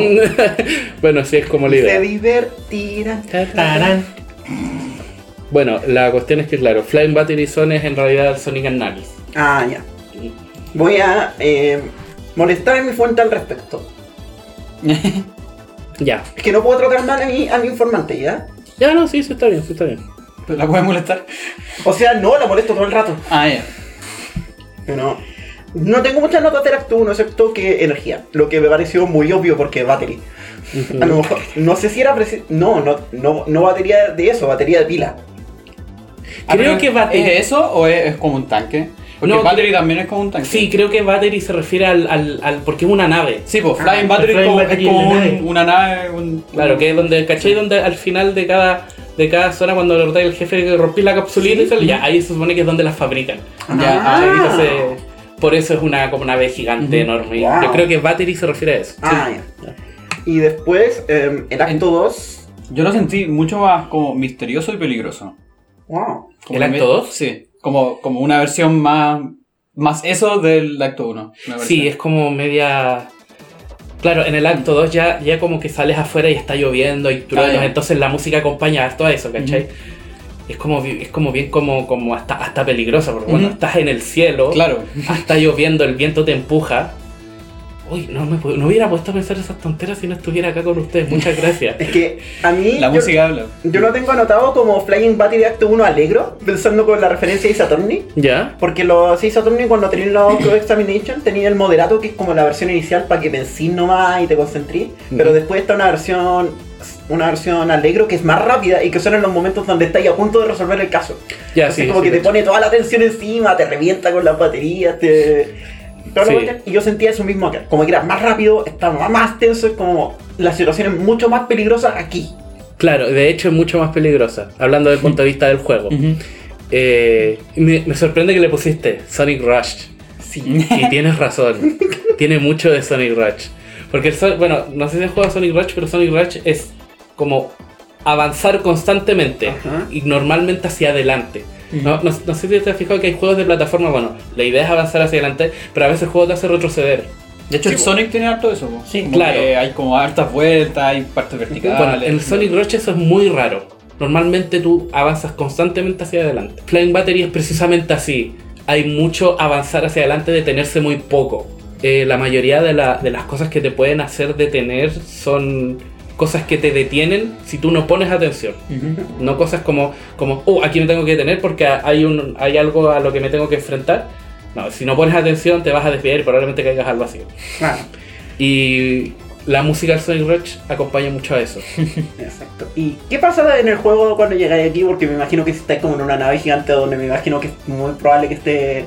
S3: bueno, sí, es como la
S1: Se
S3: idea.
S1: divertirá.
S4: Tarán.
S3: Bueno, la cuestión es que, claro, Flying Battery Zone es en realidad Sonic and Knuckles.
S1: Ah, ya. Voy a eh, molestar a mi fuente al respecto.
S3: Ya.
S1: Es que no puedo tratar mal a mi, a mi informante, ¿ya?
S3: Ya, no, sí, sí está bien, sí está bien.
S2: ¿La puedes molestar?
S1: O sea, no, la molesto todo el rato.
S2: Ah, ya.
S1: No, no tengo muchas notas de Acto 1, excepto que energía. Lo que me pareció muy obvio porque battery. A lo mejor, no sé si era preci- No, no, no, no batería de eso, batería de pila.
S2: Ah,
S3: Creo
S2: pero
S3: que Battery.
S2: ¿Es eso o es, es como un tanque? Porque
S3: No,
S2: Battery
S3: creo-
S2: también es como un tanque.
S3: Sí, creo que Battery se refiere al, al, al- porque es una nave.
S2: Sí, pues
S1: Ah,
S2: Flying Battery,
S4: Flying
S2: es como,
S4: Battery
S2: es como
S4: es la
S2: un-
S4: nave.
S2: una nave. Un,
S3: Claro, que es donde, ¿cachai? Donde al final de cada, de cada zona, cuando derrotáis al jefe que rompí la capsulita
S1: Sí.
S3: y sale, ya ahí se supone que es donde las fabrican.
S2: Ya,
S1: Ah.
S3: Entonces, por eso es una como nave gigante enorme.
S1: Wow.
S3: Yo creo que Battery se refiere a eso.
S1: Ah, ya. Y después, eh, el acto 2.
S2: Yo lo sentí mucho más como misterioso y peligroso.
S1: Wow.
S2: Como
S3: ¿El acto
S2: me-
S3: dos?
S2: Sí, como, como una versión más, más eso del acto 1.
S3: Sí, es como media... Claro, en el acto 2 ya, ya como que sales afuera y está lloviendo y truenos,
S2: Ah,
S3: entonces la música acompaña a todo eso, ¿cachai? Es como, es como bien como, como hasta, hasta peligroso, porque cuando estás en el cielo,
S2: Claro.
S3: está lloviendo, el viento te empuja. Uy, no, me, no hubiera puesto a pensar esas tonteras si no estuviera acá con ustedes. Muchas gracias.
S1: Es que a mí.
S2: La
S1: yo,
S2: música habla.
S1: yo lo tengo anotado como Flying Battery Acto 1 alegro, pensando con la referencia de Saturni.
S3: ¿Ya?
S1: Porque los Ace Attorney cuando tenían la Cross Examination tenía el moderato que es como la versión inicial para que pensís nomás y te concentrís. Pero después está una versión una versión alegro que es más rápida y que son en los momentos donde estáis a punto de resolver el caso.
S3: Ya,
S1: Entonces
S3: sí.
S1: como
S3: sí,
S1: que te pone toda la tensión encima, te revienta con las baterías, te...
S3: Sí.
S1: Y yo sentía eso mismo acá. Como que era más rápido, estaba más tenso, es como la situación es mucho más peligrosa aquí.
S3: Claro, de hecho es mucho más peligrosa, hablando del punto de vista del juego. Eh, me, me sorprende que le pusiste Sonic Rush.
S1: Sí.
S3: Y tienes razón. Tiene mucho de Sonic Rush. Porque, el bueno, no sé si has jugado a Sonic Rush, pero Sonic Rush es como avanzar constantemente
S1: Ajá.
S3: y normalmente hacia adelante. No, no- no sé si te has fijado que hay juegos de plataforma, bueno, la idea es avanzar hacia adelante, pero a veces el juego te hace retroceder.
S2: De hecho,
S1: Sí,
S2: el. Sonic tiene harto eso.
S4: Sí,
S2: Como
S3: claro.
S2: que hay como hartas vueltas, hay partes verticales.
S3: Bueno, en el Sonic Rush eso es muy raro. Normalmente tú avanzas constantemente hacia adelante. Flying Battery es precisamente así. Hay mucho avanzar hacia adelante, detenerse muy poco. Eh, la mayoría de, la- de las cosas que te pueden hacer detener son cosas que te detienen si tú no pones atención. No cosas como, como oh, aquí me tengo que detener porque hay, un, hay algo a lo que me tengo que enfrentar. No, si no pones atención te vas a desviar y probablemente caigas al vacío.
S1: Claro.
S3: Y la música del Sonic Rush acompaña mucho a eso.
S1: Exacto. ¿Y qué pasa en el juego cuando llegáis aquí? Porque me imagino que estáis como en una nave gigante donde me imagino que es muy probable que esté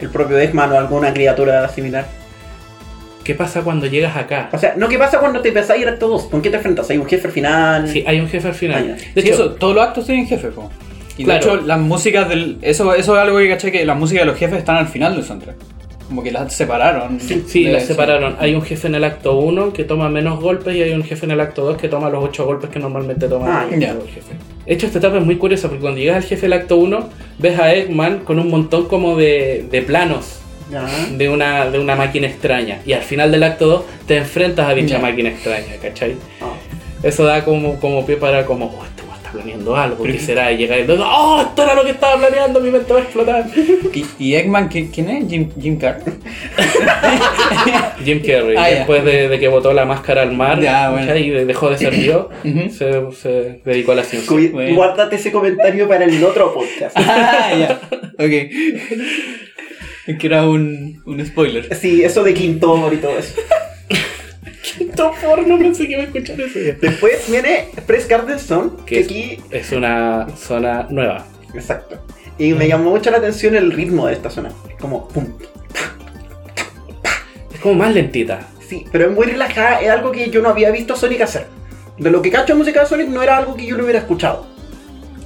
S1: el propio Eggman o alguna criatura similar.
S3: ¿Qué pasa cuando llegas acá?
S1: O sea, no, ¿qué pasa cuando te empezás a ir a acto 2? ¿Con qué te enfrentas? ¿Hay un jefe al final?
S3: Sí, hay un jefe al final.
S1: Ah.
S3: De
S2: Sí,
S3: hecho,
S2: eso, todos los actos tienen jefe, po. Y
S3: Claro.
S2: de hecho, las músicas del. Eso, eso es algo que caché que las músicas de los jefes están al final del soundtrack. Como que las separaron.
S3: Sí, las separaron. Hay un jefe en el acto 1 que toma menos golpes y hay un jefe en el acto 2 que toma los 8 golpes que normalmente toma
S1: Ah,
S3: el,
S2: ya.
S3: el jefe. De hecho, esta etapa es muy curiosa porque cuando llegas al jefe del acto 1, ves a Eggman con un montón como de, de planos
S1: Ya.
S3: de una, de una máquina extraña. Y al final del acto 2 te enfrentas a dicha
S2: Ya.
S3: máquina extraña, ¿cachai?
S1: Ah.
S3: Eso da como, como pie para como, oh, este weón está planeando algo, ¿qué será? Y llega y dice, oh, esto era lo que estaba planeando, mi mente va a explotar.
S2: ¿Y, y Eggman, ¿qui- ¿quién es? Jim, Jim Carrey.
S3: Jim Carrey,
S2: Ah,
S3: después de, de que botó la máscara al mar
S2: Ya, bueno.
S3: ¿cachai? y de- dejó de ser Dios, se, se dedicó a la ciencia.
S2: Bueno.
S1: Guárdate ese comentario para el otro podcast.
S2: ah, ya. Ok. Es que era un, un spoiler.
S1: Sí, eso de Quintor y todo eso.
S3: Quinto porno, pensé que iba a escuchar eso.
S1: Después viene Press Garden Zone, que
S3: Que es,
S1: aquí.
S3: es una zona nueva.
S1: Exacto. Y me llamó mucho la atención el ritmo de esta zona. Como pum.
S3: Es como más lentita.
S1: Sí, pero es muy relajada, es algo que yo no había visto a Sonic hacer. De lo que cacho música de Sonic no era algo que yo lo hubiera escuchado.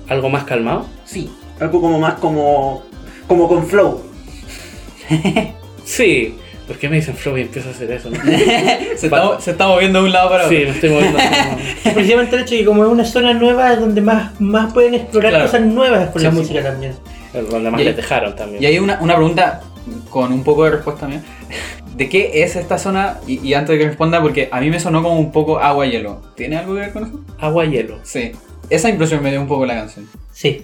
S3: Algo más calmado.
S1: Sí, algo como más como. como con flow.
S3: Sí. ¿Por qué me dicen flow y empiezo a hacer eso? no?
S2: Se está, se está moviendo de un lado para otro.
S3: Sí, me estoy moviendo.
S4: Precisamente el hecho de que como es una zona nueva es donde más, más pueden explorar
S2: Claro.
S4: cosas nuevas por
S2: Sí,
S4: la
S2: sí.
S4: música también.
S3: Donde más
S2: Y-
S3: les dejaron también.
S2: Y hay una, una pregunta con un poco de respuesta mía. ¿De qué es esta zona? Y, y antes de que responda, porque a mí me sonó como un poco agua-hielo. ¿Tiene algo que ver con eso?
S3: Agua hielo.
S2: Sí. Esa impresión me dio un poco la canción.
S4: Sí.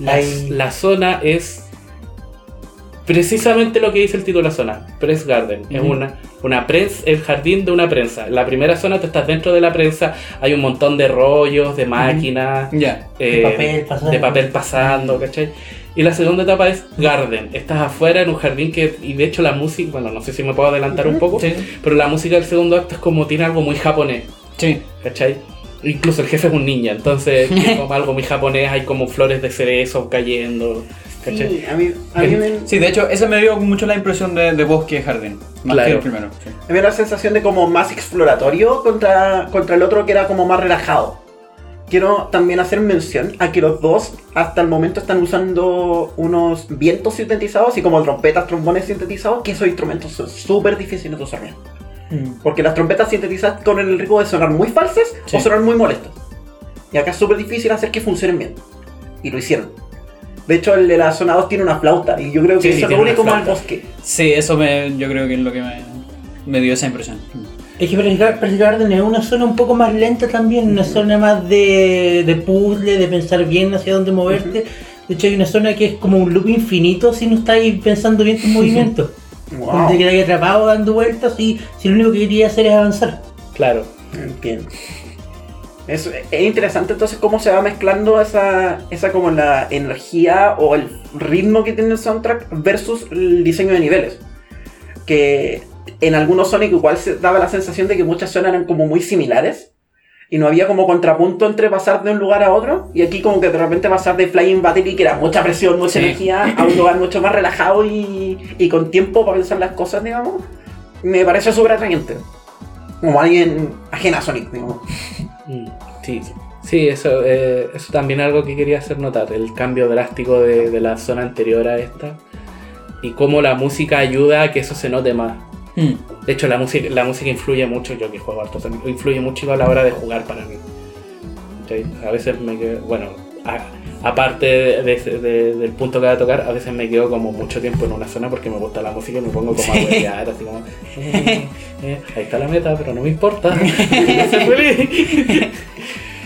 S3: La, la zona es precisamente lo que dice el título de la zona, Press Garden. Es una, una prensa, el jardín de una prensa. La primera zona tú estás dentro de la prensa, hay un montón de rollos, de máquinas,
S2: Ya.
S3: eh,
S4: papel pasando.
S3: de papel pasando, ¿cachai? Y la segunda etapa es Garden. Estás afuera en un jardín que, y de hecho la música, bueno, no sé si me puedo adelantar un poco,
S2: Sí.
S3: pero la música del segundo acto es como tiene algo muy japonés.
S2: Sí.
S3: ¿Cachai? Incluso el jefe es un ninja, entonces tiene como algo muy japonés, hay como flores de cerezo cayendo. ¿Cachai?
S1: Sí, a mí, a mí me,
S2: Sí, de hecho, ese me dio mucho la impresión de, de bosque y jardín. Más
S3: Claro.
S2: que el primero. sí.
S1: me da la sensación de como más exploratorio contra, contra el otro que era como más relajado. Quiero también hacer mención a que los dos hasta el momento están usando unos vientos sintetizados, y como trompetas, trombones sintetizados, que esos instrumentos son súper difíciles de usar bien. Porque las trompetas sintetizadas corren el riesgo de sonar muy falsas
S2: Sí.
S1: o sonar muy molestas. Y acá es súper difícil hacer que funcionen bien. Y lo hicieron. De hecho, el de la zona 2 tiene una flauta. Y yo creo que
S3: Sí,
S1: eso lo más
S3: flauta.
S1: bosque.
S2: Sí, eso me, yo creo que es lo que me, me dio esa impresión.
S4: Es que Press Garden es una zona un poco más lenta también, una zona más de, de puzzle, de pensar bien hacia dónde moverte. De hecho hay una zona que es como un loop infinito si no estáis pensando bien tus movimientos.
S1: Wow.
S4: Donde quedáis atrapado dando vueltas y si lo único que quería hacer es avanzar.
S3: Claro.
S1: Entiendo. Es, es interesante entonces cómo se va mezclando esa, esa como la energía o el ritmo que tiene el soundtrack versus el diseño de niveles. Que en algunos Sonic igual se daba la sensación de que muchas zonas eran como muy similares. Y no había como contrapunto entre pasar de un lugar a otro. Y aquí como que de repente pasar de Flying Battery, que era mucha presión, mucha
S2: Sí.
S1: energía, a un lugar mucho más relajado y, y con tiempo para pensar las cosas, digamos. Me parece súper atrayente. Como alguien ajena a Sonic, digamos.
S3: Mm, Sí, sí eso, eh, eso también es algo que quería hacer notar, el cambio drástico de, de la zona anterior a esta y cómo la música ayuda a que eso se note más.
S2: Hmm.
S3: De hecho, la música, la música influye mucho, yo que juego harto influye mucho a la hora de jugar para mí. A veces me quedo, bueno, a- aparte de- de- de- del punto que va a tocar, a veces me quedo como mucho tiempo en una zona porque me gusta la música y me pongo como a
S2: Sí.
S3: huevear, así como, eh, eh, ahí está la meta, pero no me importa.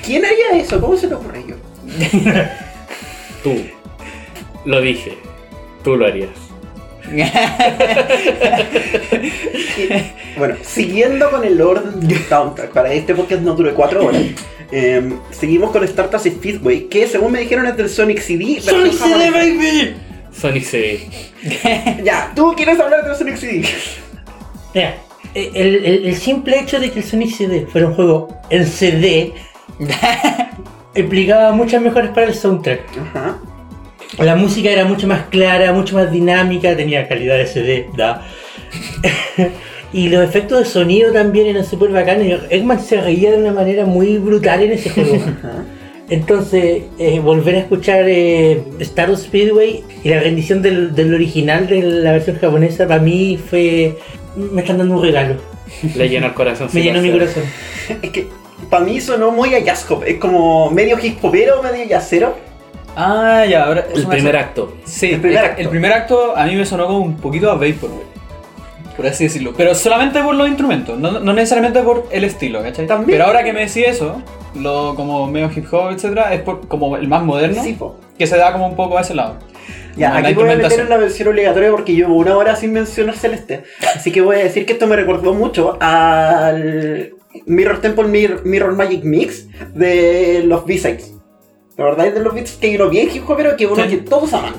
S1: ¿Quién haría eso? ¿Cómo se le ocurre yo?
S3: Tú. Lo dije. Tú lo harías.
S1: Bueno, siguiendo con el orden del soundtrack, para este podcast no dure 4 horas. Eh, seguimos con Stardust Speedway, que según me dijeron es del Sonic CD. versión japonesa.
S4: baby!
S3: Sonic CD.
S1: Ya, tú quieres hablar del Sonic CD.
S4: Mira, el, el- el simple hecho de que el Sonic CD fuera un juego en CD implicaba muchas mejoras para el soundtrack.
S1: Ajá.
S4: La música era mucho más clara, mucho más dinámica, tenía calidad de CD, da. Y los efectos de sonido también eran súper bacanes. Eggman se reía de una manera muy brutal en ese juego. Entonces, eh, volver a escuchar eh, Star Speedway y la rendición del, del original de la versión japonesa, para mí fue. Me están dando un regalo.
S3: Le llenó el corazón.
S4: Me llenó mi corazón.
S1: Es que para mí sonó muy a jazz hop. Es como medio hip hopero, medio jazzero.
S2: Ah, ya, ahora.
S3: El primer
S2: hace-
S3: acto.
S2: Sí,
S1: El primer, acto.
S2: el primer acto a mí me sonó como un poquito a Vaporwave. Por así decirlo. Pero solamente por los instrumentos, no, no necesariamente por el estilo, ¿cachai?
S1: También.
S2: Pero ahora que me decís eso, lo como medio hip hop, etcétera, es por, como el más moderno,
S1: Sí,
S2: que se da como un poco a ese lado.
S1: Ya, aquí voy a meter una mención obligatoria porque llevo una hora sin mencionar Celeste. Así que voy a decir que esto me recordó mucho al Mirror Temple Mir- Mirror Magic Mix de los B-Sides. La verdad es de los beats que hay uno bien hip hopero que uno
S2: Sí.
S1: que todos aman.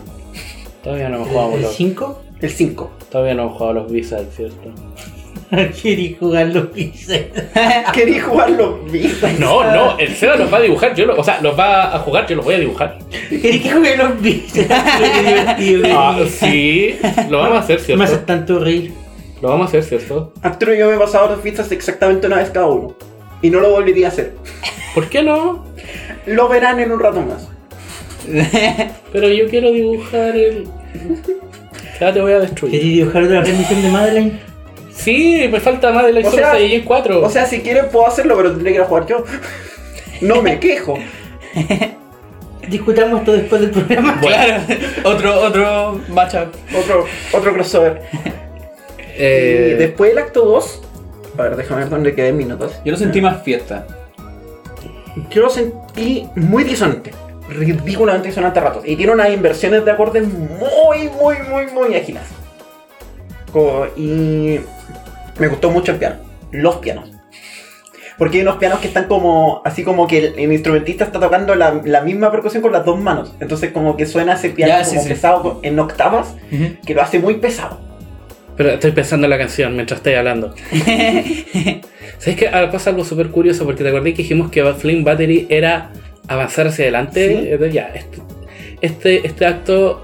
S3: Todavía no hemos jugado
S4: ¿El
S3: los,
S4: 5?
S1: El 5.
S3: todavía no hemos jugado los B-sides, ¿cierto?
S4: Quería jugar los pizzas.
S1: Quería jugar los B-Sides.
S3: No, no, el Seba los va a dibujar, yo lo, o sea, los va a jugar, yo los voy a dibujar.
S4: Quería que juegue los divertido.
S3: Ah, sí, lo vamos a hacer,
S4: Me hace
S3: ¿cierto?
S4: tanto reír.
S3: Lo vamos a hacer, ¿cierto?
S1: Arturo y yo me he pasado los beats exactamente una vez cada uno. Y no lo volvería a hacer.
S3: ¿Por qué no?
S1: Lo verán en un rato más.
S3: Pero yo quiero dibujar el... Ya te voy a destruir.
S4: ¿Quería dibujar otra rendición de Madeline?
S3: Sí, me falta la
S1: O sea-
S3: de Saiyajin 4.
S1: O sea, si quieren puedo hacerlo, pero tendré que ir a jugar yo. No me quejo.
S4: Discutamos esto después del programa.
S2: Claro, otro, otro matchup.
S1: Otro, otro crossover.
S3: Eh,
S1: Y después del acto 2. A ver, déjame ver dónde quedé en mis notas.
S2: Yo lo sentí más fiesta.
S1: Yo lo sentí muy disonante. Ridículamente disonante a ratos. Y tiene unas inversiones de acordes muy, muy, muy, muy ágiles. Y me gustó mucho el piano. Los pianos. Porque hay unos pianos que están como, así como que el, el instrumentista está tocando la, la misma percusión con las dos manos. Entonces como que suena ese piano
S2: Ya,
S1: como
S2: sí.
S1: pesado en octavas, que lo hace muy pesado.
S3: Pero estoy pensando en la canción mientras estoy hablando. ¿Sabes qué? Ahora pasa algo súper curioso porque te acordé que dijimos que Flame Battery era avanzar hacia adelante.
S1: Sí.
S3: Eh, Ya, este, este, este acto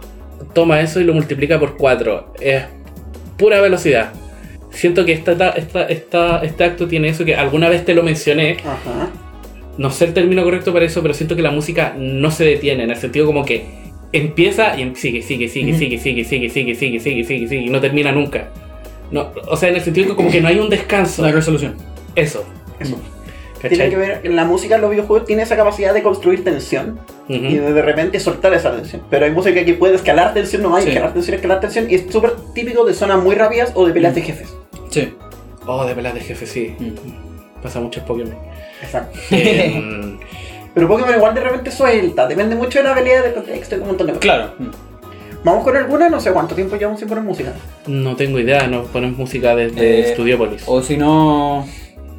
S3: toma eso y lo multiplica por 4. Es pura velocidad. Siento que esta, esta, esta- este acto tiene eso que alguna vez te lo mencioné.
S1: Ajá.
S3: No sé el término correcto para eso, pero siento que la música no se detiene, en el sentido como que empieza y em- sigue, sigue, sigue, sigue, sigue, sigue, sigue, sigue, sigue, sigue, sigue, y no termina nunca. No, o sea, en el sentido que como que no hay un descanso.
S2: La resolución.
S3: Eso.
S1: Eso.
S3: ¿Cachai?
S1: Tiene que ver, la música en los videojuegos tiene esa capacidad de construir tensión y de, de repente soltar esa tensión. Pero hay música que puede escalar tensión, no hay
S2: Sí.
S1: escalar tensión, escalar tensión, y es súper típico de zonas muy rápidas o de peleas de jefes.
S2: Sí.
S3: Oh, de pelas de jefe, sí. Pasa mucho en Pokémon.
S1: Exacto.
S3: Em,
S1: Pero Pokémon igual de repente suelta, depende mucho de la pelea, del contexto y un montón de cosas.
S2: Claro.
S1: Vamos con alguna, no sé cuánto tiempo llevamos sin poner música.
S3: no tengo idea, no pones música desde
S2: Eh,
S3: Studiopolis.
S2: O si no.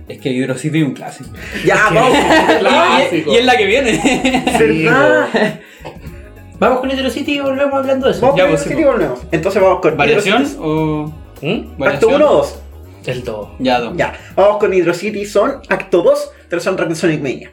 S2: Es que Hydro City es un clásico.
S1: Ya, vamos.
S3: Clásico.
S2: Y, y es la que viene.
S1: ¿Verdad?
S4: Vamos con Hydro City y volvemos hablando de eso.
S1: Vamos
S2: Ya,
S1: con
S2: pues,
S1: el
S2: sí,
S1: City y volvemos. Entonces vamos con
S2: ¿Variación
S1: Hydro City.
S2: o.?
S3: ¿Mm?
S1: Acto
S2: ¿Variación?
S1: 1 o 2.
S3: El 2.
S2: Ya, dos.
S1: Ya, vamos con Hydro City Son, acto 2 del soundtrack de Sonic Mania.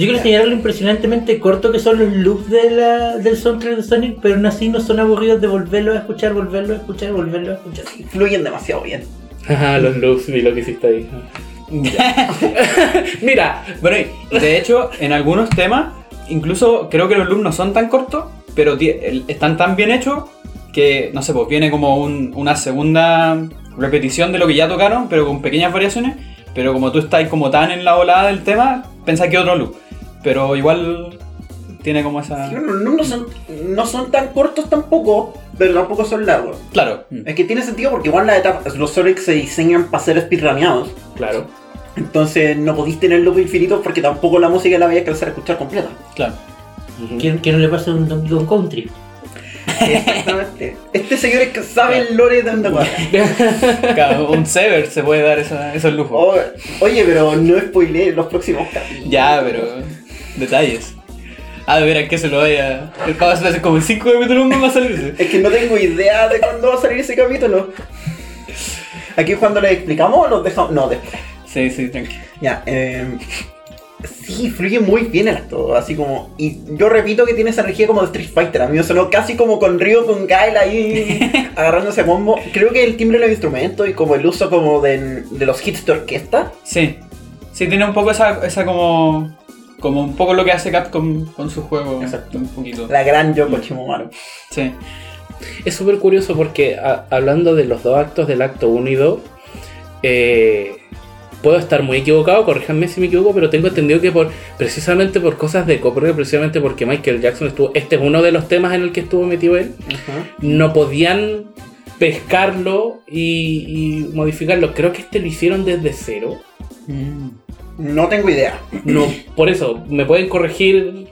S4: Yo quiero señalar lo impresionantemente corto que son los loops de la, del soundtrack de Sonic, pero aún así no son aburridos de volverlo a escuchar, volverlo a escuchar, volverlo a escuchar.
S1: Fluyen demasiado bien.
S3: Ajá, los loops, vi lo que hiciste ahí. Mira,
S2: Bueno, de hecho, en algunos temas, incluso creo que los loops no son tan cortos, pero están tan bien hechos que, no sé, pues viene como un- una segunda repetición de lo que ya tocaron, pero con pequeñas variaciones. Pero como tú estás como tan en la volada del tema, pensás que otro loop. Pero igual tiene como esa.
S1: Sí, bueno, no, no son, no son tan cortos tampoco, pero tampoco son largos.
S2: Claro.
S1: Es que tiene sentido porque igual las etapas, los Sonic se diseñan para ser speedruneados.
S3: claro.
S1: Entonces no podís tener loop infinito porque tampoco la música la vais a alcanzar a escuchar completa.
S2: Claro.
S3: Ujú.
S4: Que, que no le pase a un Donkey Kong Country.
S1: Exactamente. este señor es que sabe el lore de Underwater.
S2: Claro, un Sever se puede dar esa- esos lujos.
S1: Oh, oye, pero no spoileé los próximos capítulos.
S2: Ya, pero. Detalles. Ah, de veras que se lo vaya. El pavo se hace como en 5 capítulos más va a salirse.
S1: Es que no tengo idea de cuándo va a salir ese capítulo. Aquí cuando les explicamos o los dejamos. No, después.
S2: Sí, sí, tranqui.
S1: Ya, eh, sí, fluye muy bien el acto, así como... Y yo repito que tiene esa energía como de Street Fighter, a mí me sonó casi como con Ryo, con Gael ahí agarrándose a combo. Creo que el timbre de los instrumentos y como el uso como de, de los hits de orquesta,
S2: Sí. Sí, tiene un poco esa, esa como. Como un poco lo que hace Capcom con su juego.
S1: Exacto.
S2: Un poquito.
S1: la gran Yoko Shimomaro.
S2: Sí.
S3: Es súper curioso porque a- hablando de los dos actos del acto 1 y 2, eh, puedo estar muy equivocado, corríjanme si me equivoco, pero tengo entendido que por precisamente por cosas de copyright, precisamente porque Michael Jackson estuvo, este es uno de los temas en el que estuvo metido él, no podían pescarlo y, y modificarlo. Creo que este lo hicieron desde cero.
S1: No tengo idea.
S3: No, por eso, me pueden corregir.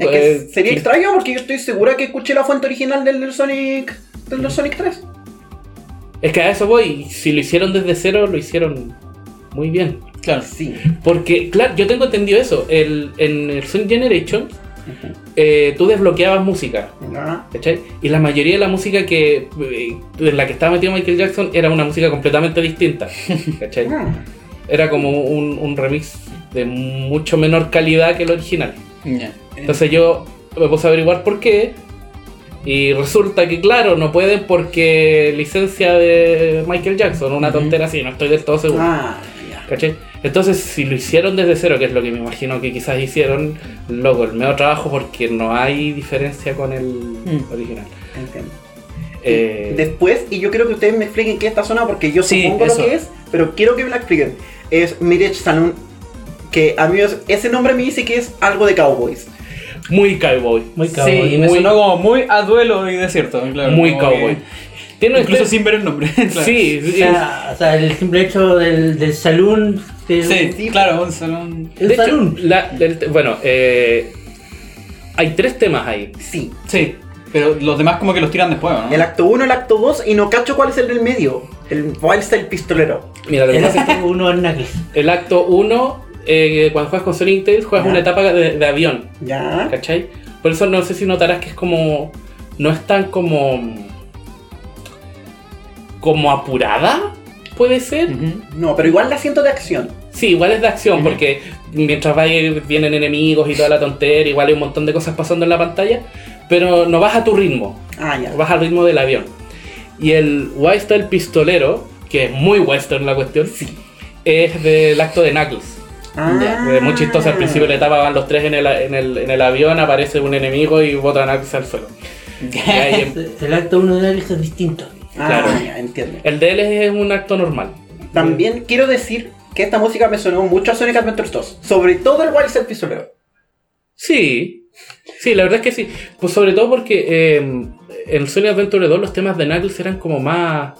S1: Es que
S3: eh,
S1: sería extraño porque yo estoy segura que escuché la fuente original del, del Sonic... del, del Sonic 3.
S3: Es que a eso voy. Si lo hicieron desde cero, lo hicieron muy bien.
S2: Claro.
S1: Sí.
S3: Porque, claro, yo tengo entendido eso. El, en el Sonic Generation, eh, tú desbloqueabas música. ¿Cachai? Y la mayoría de la música que eh, en la que estaba metido Michael Jackson era una música completamente distinta. ¿Cachai?
S1: ah.
S3: Era como un, un remix de mucho menor calidad que el original. Entonces yo me puse a averiguar por qué. Y resulta que, claro, no pueden porque licencia de Michael Jackson, una
S2: Ujú.
S3: tontera así, no estoy del todo seguro.
S1: Ah, ya.
S3: ¿Cachai? Entonces, si lo hicieron desde cero, que es lo que me imagino que quizás hicieron, luego el medio trabajo porque no hay diferencia con el
S2: Mm.
S3: original.
S1: Entiendo.
S3: Eh,
S1: Después, y yo quiero que ustedes me expliquen qué es esta zona porque yo
S2: Sí,
S1: supongo
S2: eso.
S1: lo que es, pero quiero que me la expliquen. Es Mirage Saloon, que a mí es- ese nombre me dice que es algo de cowboys.
S3: muy cowboy.
S4: Muy
S2: Sí,
S4: cowboy.
S2: y me
S3: muy-
S2: sonó como muy a duelo y desierto. Claro,
S3: muy cowboy.
S2: que-
S3: Tiene
S2: Incluso
S3: historia-
S2: sin ver el nombre. claro.
S3: Sí,
S4: O
S3: sí,
S4: sea, o sea, el simple hecho del, del salón. de-
S2: Sí,
S1: Sí,
S2: claro, un salón.
S4: El
S3: De hecho,
S4: salón.
S3: la- del- bueno, eh, hay tres temas ahí.
S1: Sí.
S2: Sí, pero los demás como que los tiran después, ¿no?
S1: El acto 1, el acto 2, y no cacho cuál es el del medio. El Wild Style Pistolero.
S3: Mira, lo que pasa es que
S4: acto uno en Knuckles.
S3: el acto 1, cuando juegas con Sonic Tails, juegas
S1: Ya.
S3: una etapa de, de avión,
S1: Ya.
S3: ¿cachai? Por eso no sé si notarás que es como. No es tan como. como apurada, puede ser.
S1: No, pero igual la siento de acción.
S3: Sí, igual es de acción, porque mientras va vienen enemigos y toda la tontería, igual hay un montón de cosas pasando en la pantalla, pero no vas a tu ritmo,
S1: Ah, ya.
S3: vas al ritmo del avión. Y el Wild Style Pistolero, que es muy western la cuestión, es del acto de Knuckles.
S1: Ah.
S3: Muy chistoso, al principio de la etapa van los tres en el, en el, en el avión, aparece un enemigo y bota a Knuckles al suelo. Em-
S4: El acto uno de Knuckles es distinto.
S1: Ah,
S3: claro.
S1: ya, entiendo.
S3: el de él es un acto normal.
S1: También quiero decir que esta música me sonó mucho a Sonic Adventures 2. Sobre todo el Wild Style Pistolero.
S3: Sí, sí, la verdad es que sí. Pues sobre todo porque eh, en Sonic Adventure 2 los temas de Knuckles eran como más.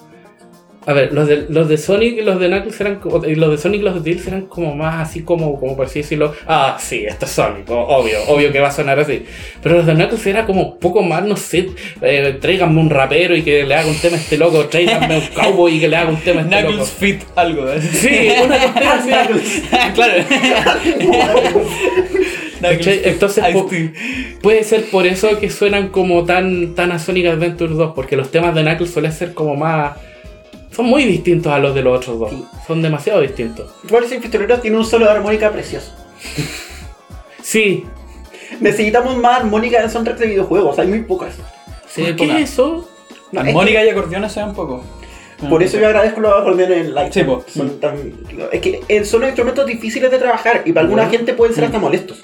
S3: A ver, los de, los de Sonic y los de Knuckles eran los de Sonic y los de Tails eran como más así como, como por así decirlo. Ah, sí, esto es Sonic, obvio, obvio que va a sonar así. Pero los de Knuckles era como un poco más, no sé, eh, tráiganme un rapero y que le haga un tema a este loco, tráiganme un cowboy y que le haga un tema a este loco.
S2: Knuckles Fit algo. ¿eh?
S3: Sí, una tontera así.
S2: claro.
S3: ¿Cachai? Entonces, po-. Puede ser por eso que suenan como tan, tan a Sonic Adventure 2, porque los temas de Knuckles suelen ser como más. Son muy distintos a los de los otros dos.
S1: Sí.
S3: Son demasiado distintos.
S1: Style Pistolero tiene un solo de armónica precioso.
S3: Sí.
S1: Necesitamos más armónicas en soundtracks de videojuegos, hay muy pocas.
S3: Sí,
S2: Muy
S3: ¿Qué eso?
S1: No, es
S2: Armónica y acordeones se dan poco.
S1: Por eso yo agradezco los acordeones en Light.
S2: Sí, po.
S1: Son tan- es que son instrumentos difíciles de trabajar y para alguna
S3: Bueno.
S1: gente pueden ser hasta molestos.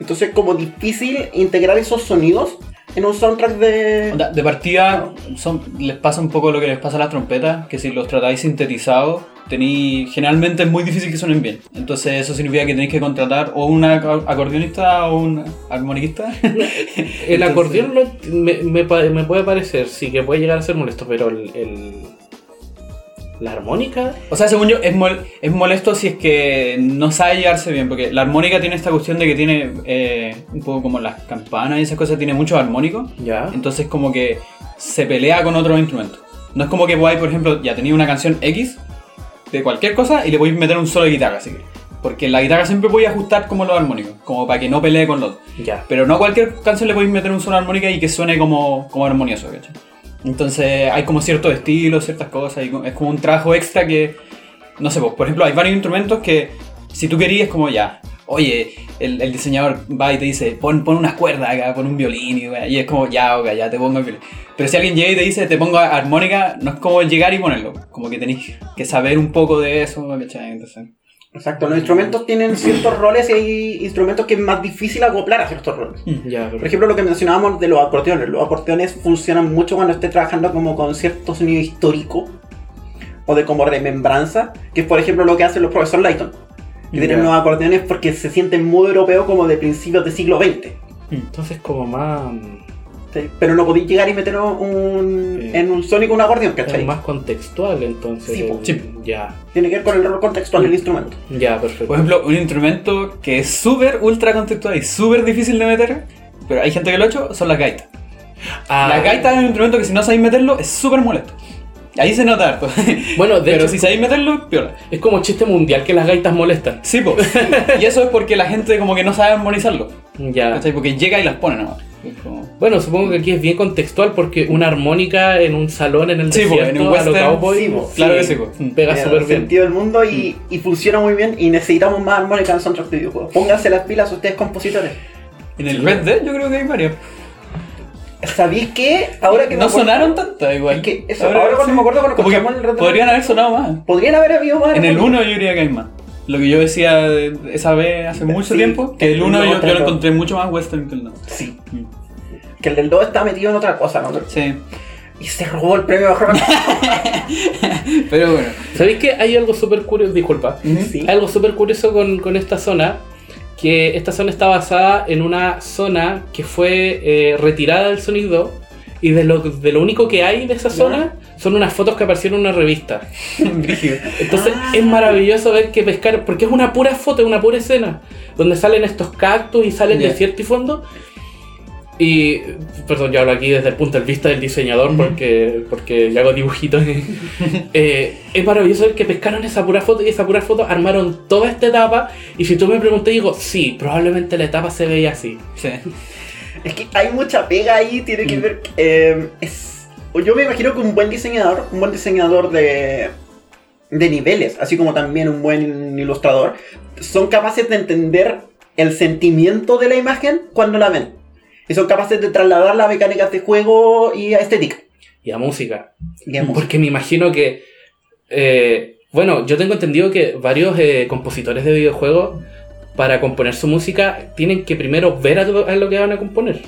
S1: Entonces, como difícil integrar esos sonidos en un soundtrack de.
S2: Onda, De partida son, les pasa un poco lo que les pasa a las trompetas, que si los tratáis sintetizados, tení, generalmente es muy difícil que suenen bien. Entonces eso significa que tenéis que contratar o un aco- acordeonista o un armoniquista.
S3: El acordeón me, me pa- me puede parecer, sí, que puede llegar a ser molesto, pero el. el- la armónica.
S2: O sea, según yo, es, mol- es molesto si es que no sabe llevarse bien, porque la armónica tiene esta cuestión de que tiene eh, un poco como las campanas y esas cosas, tiene muchos armónicos.
S3: Ya.
S2: Entonces como que se pelea con otros instrumentos. No es como que podáis, por ejemplo, ya tenía una canción X de cualquier cosa y le podéis meter un solo de guitarra, así que. Porque la guitarra siempre podéis ajustar como los armónicos, como para que no pelee con los.
S3: Ya.
S2: Pero no a cualquier canción le podéis meter un solo armónica y que suene como, como armonioso, ¿cachai? Entonces hay como ciertos estilos, ciertas cosas, y es como un trabajo extra que, no sé, por ejemplo, hay varios instrumentos que si tú querías como ya, oye, el, el diseñador va y te dice, pon, pon unas cuerdas acá, pon un violín, y, y es como, ya, ok, ya te pongo el violín. Pero si alguien llega y te dice, te pongo armónica, no es como llegar y ponerlo, como que tenéis que saber un poco de eso, ¿cachai? Entonces,
S1: Exacto, los instrumentos tienen ciertos roles y hay instrumentos que es más difícil acoplar a ciertos roles.
S3: Ya,
S1: Por ejemplo, lo que mencionábamos de los acordeones. Los acordeones funcionan mucho cuando estés trabajando como con cierto sonido histórico o de como remembranza, que es por ejemplo lo que hacen los profesores Layton. Que tienen
S3: Ya.
S1: los acordeones porque se sienten muy europeos como de principios del siglo XX.
S3: Entonces, como más.
S1: ¿Sí? Pero no podéis llegar y meter un,
S3: Sí.
S1: en un sónico un acordeón,
S3: Es
S1: ¿cachai?
S3: más contextual, entonces.
S1: Sí,
S3: el-
S2: Sí.
S3: Ya.
S1: Tiene que ver con el rol contextual del instrumento.
S3: Ya, perfecto.
S2: Por ejemplo, un instrumento que es súper ultra contextual y súper difícil de meter, pero hay gente que lo ha hecho, son las gaitas.
S3: Ah,
S2: La gaita es un instrumento que si no sabéis meterlo es súper molesto. Ahí se nota harto.
S3: Bueno, de
S2: pero
S3: hecho,
S2: si sabéis meterlo, piola.
S3: es como chiste mundial que las gaitas molestan.
S2: Sí, po. y eso es porque la gente como que no sabe armonizarlo.
S3: Ya.
S2: ¿Cachai? Porque llega y las pone nomás. Como-
S3: Bueno, supongo que aquí es bien contextual porque una armónica en un salón en el
S2: Sí,
S3: desierto
S2: en un
S3: a lo
S2: western,
S3: cowboy,
S1: sí.
S2: Claro que sí, po.
S3: pega súper
S1: el
S3: bien.
S1: sentido del mundo y, y funciona muy bien y necesitamos más armónica en soundtrack de videojuegos. Pónganse las pilas ustedes compositores.
S2: En el Red Dead yo creo que hay varios.
S1: ¿Sabéis qué? Ahora que me
S2: no
S1: acuerdo-
S2: sonaron tantas igual.
S1: Es que eso, ahora cuando me acuerdo cuando
S2: como que
S1: escuchamos el Red Dead
S2: podrían haber sonado más.
S1: Podrían haber habido más.
S2: En el
S1: armónica.
S2: 1 yo diría que hay más. Lo que yo decía de- esa vez hace mucho
S1: Sí,
S2: tiempo, que el
S1: el
S2: 1
S1: uno
S2: yo, lo encontré mucho más western que el 2.
S1: Sí.
S2: Mm.
S1: Que el del 2 está metido en otra cosa, ¿no?
S2: Sí.
S1: Y se robó el premio mejor.
S2: Pero bueno.
S3: ¿Sabéis que hay algo súper curioso? Disculpa.
S1: sí.
S3: Hay algo súper curioso con, con esta zona. Que esta zona está basada en una zona que fue eh, retirada del Sonic 2. Y de lo, de lo único que hay de esa zona son unas fotos que aparecieron en una revista. Entonces
S1: Ah.
S3: es maravilloso ver que pescar, porque es una pura foto, una pura escena, donde salen estos cactus y sale el
S2: Ya.
S3: desierto y fondo. Y, perdón, yo hablo aquí desde el punto de vista del diseñador, porque, porque yo hago dibujitos. Eh, es maravilloso ver que pescaron esa pura foto y esa pura foto armaron toda esta etapa. Y si tú me preguntas, digo, sí, probablemente la etapa se veía así.
S2: Sí.
S1: Es que hay mucha pega ahí, tiene que ver. eh, es, yo me imagino que un buen diseñador, un buen diseñador de, de niveles, así como también un buen ilustrador, son capaces de entender el sentimiento de la imagen cuando la ven. Y son capaces de trasladar las mecánicas de juego y a estética.
S3: Y a música.
S1: Digamos.
S3: Porque me imagino que. eh, bueno, yo tengo entendido que varios eh, compositores de videojuegos, para componer su música, tienen que primero ver a lo, que van a componer.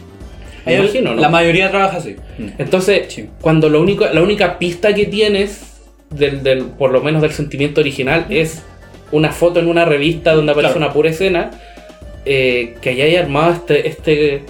S3: Me
S2: El-
S3: imagino, ¿no?
S2: La mayoría trabaja así.
S3: Entonces,
S2: Sí.
S3: cuando lo único, la única pista que tienes, del, del- por lo menos del sentimiento original, es una foto en una revista donde aparece
S2: Claro.
S3: una pura escena, eh, que hayáis armado este, este...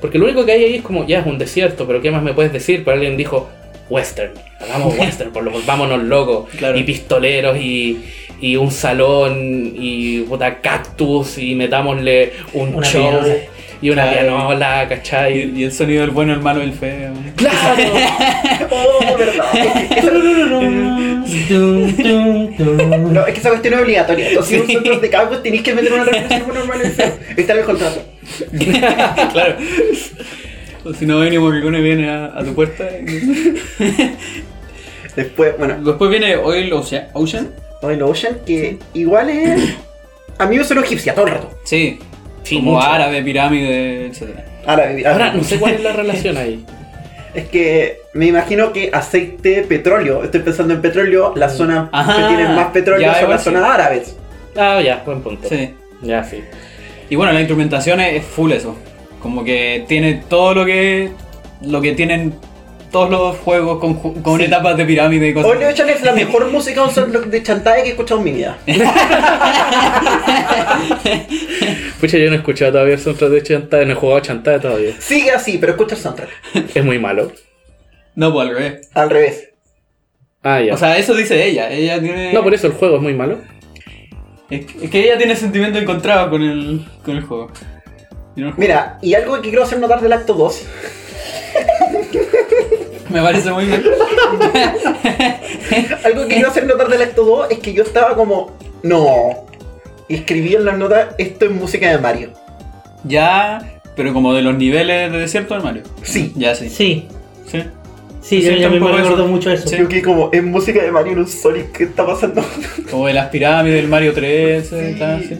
S3: Porque lo único que hay ahí es como, ya es un desierto, pero ¿qué más me puedes decir? Pero alguien dijo, western, hagamos western, por lo menos vámonos locos,
S2: Claro.
S3: y pistoleros, y, y un salón, y puta cactus, y metámosle un
S4: Una
S3: show,
S4: pianola.
S3: y una
S2: Claro.
S3: pianola,
S2: Y,
S3: ¿cachai?
S2: y el sonido del bueno, el malo y el feo.
S3: ¡Claro!
S1: Oh, verdad. No, es que esa cuestión es obligatoria. Entonces, si vosotros de cada vez tenéis que meter una referencia bueno, normal y feo. Está en el contrato.
S2: claro. O si no, venimos que Morricone viene a, a tu puerta. y-
S1: Después, bueno,
S2: Después viene Oil Ocean. Ocean.
S1: Oil Ocean, que igual es. A mí me suena egipcia todo el rato.
S2: Sí.
S3: Sí,
S2: como
S3: mucho.
S2: árabe, pirámide, etc.
S1: Ahora,
S3: Ahora, no sé cuál es la relación ahí.
S1: Es que me imagino que aceite, petróleo, estoy pensando en petróleo, las zonas
S2: Ajá,
S1: que tienen más petróleo
S2: ya,
S1: son las
S2: sí.
S1: zonas árabes.
S3: Ah, ya, buen punto.
S2: Sí.
S3: Ya, sí.
S2: Y bueno, la instrumentación es full eso. Como que tiene todo lo que lo que tienen todos los juegos con, con
S1: Sí.
S2: etapas de pirámide y cosas.
S1: Es la mejor música un soundtrack de chantaje que he escuchado en mi vida.
S3: Pucha, yo no he escuchado todavía el soundtrack de Chantada, no he jugado Chantada todavía.
S1: Sigue así, pero escucha el soundtrack.
S3: Es muy malo.
S2: No, pues al revés.
S1: Al revés.
S3: Ah, ya.
S2: O sea, eso dice ella. Ella tiene.
S3: no, por eso el juego es muy malo.
S2: Es, es que ella tiene sentimientos encontrados con el, con el juego.
S1: Mira, y algo que quiero hacer notar del acto 2
S2: Me parece muy bien.
S1: Algo que quiero hacer notar del acto 2 es que yo estaba como, no. Y escribí en las notas, esto es música de Mario.
S2: ya, pero como de los niveles de desierto del Mario.
S1: Sí.
S2: Ya sí.
S4: Sí,
S2: Sí.
S4: sí,
S2: Sí,
S4: yo me recuerdo
S2: eso.
S4: mucho eso.
S2: Sí.
S1: Yo que como, es música de Mario en un Sonic, ¿qué está pasando?
S2: Como de las pirámides del Mario 3.
S1: Sí.
S2: y tal, sí.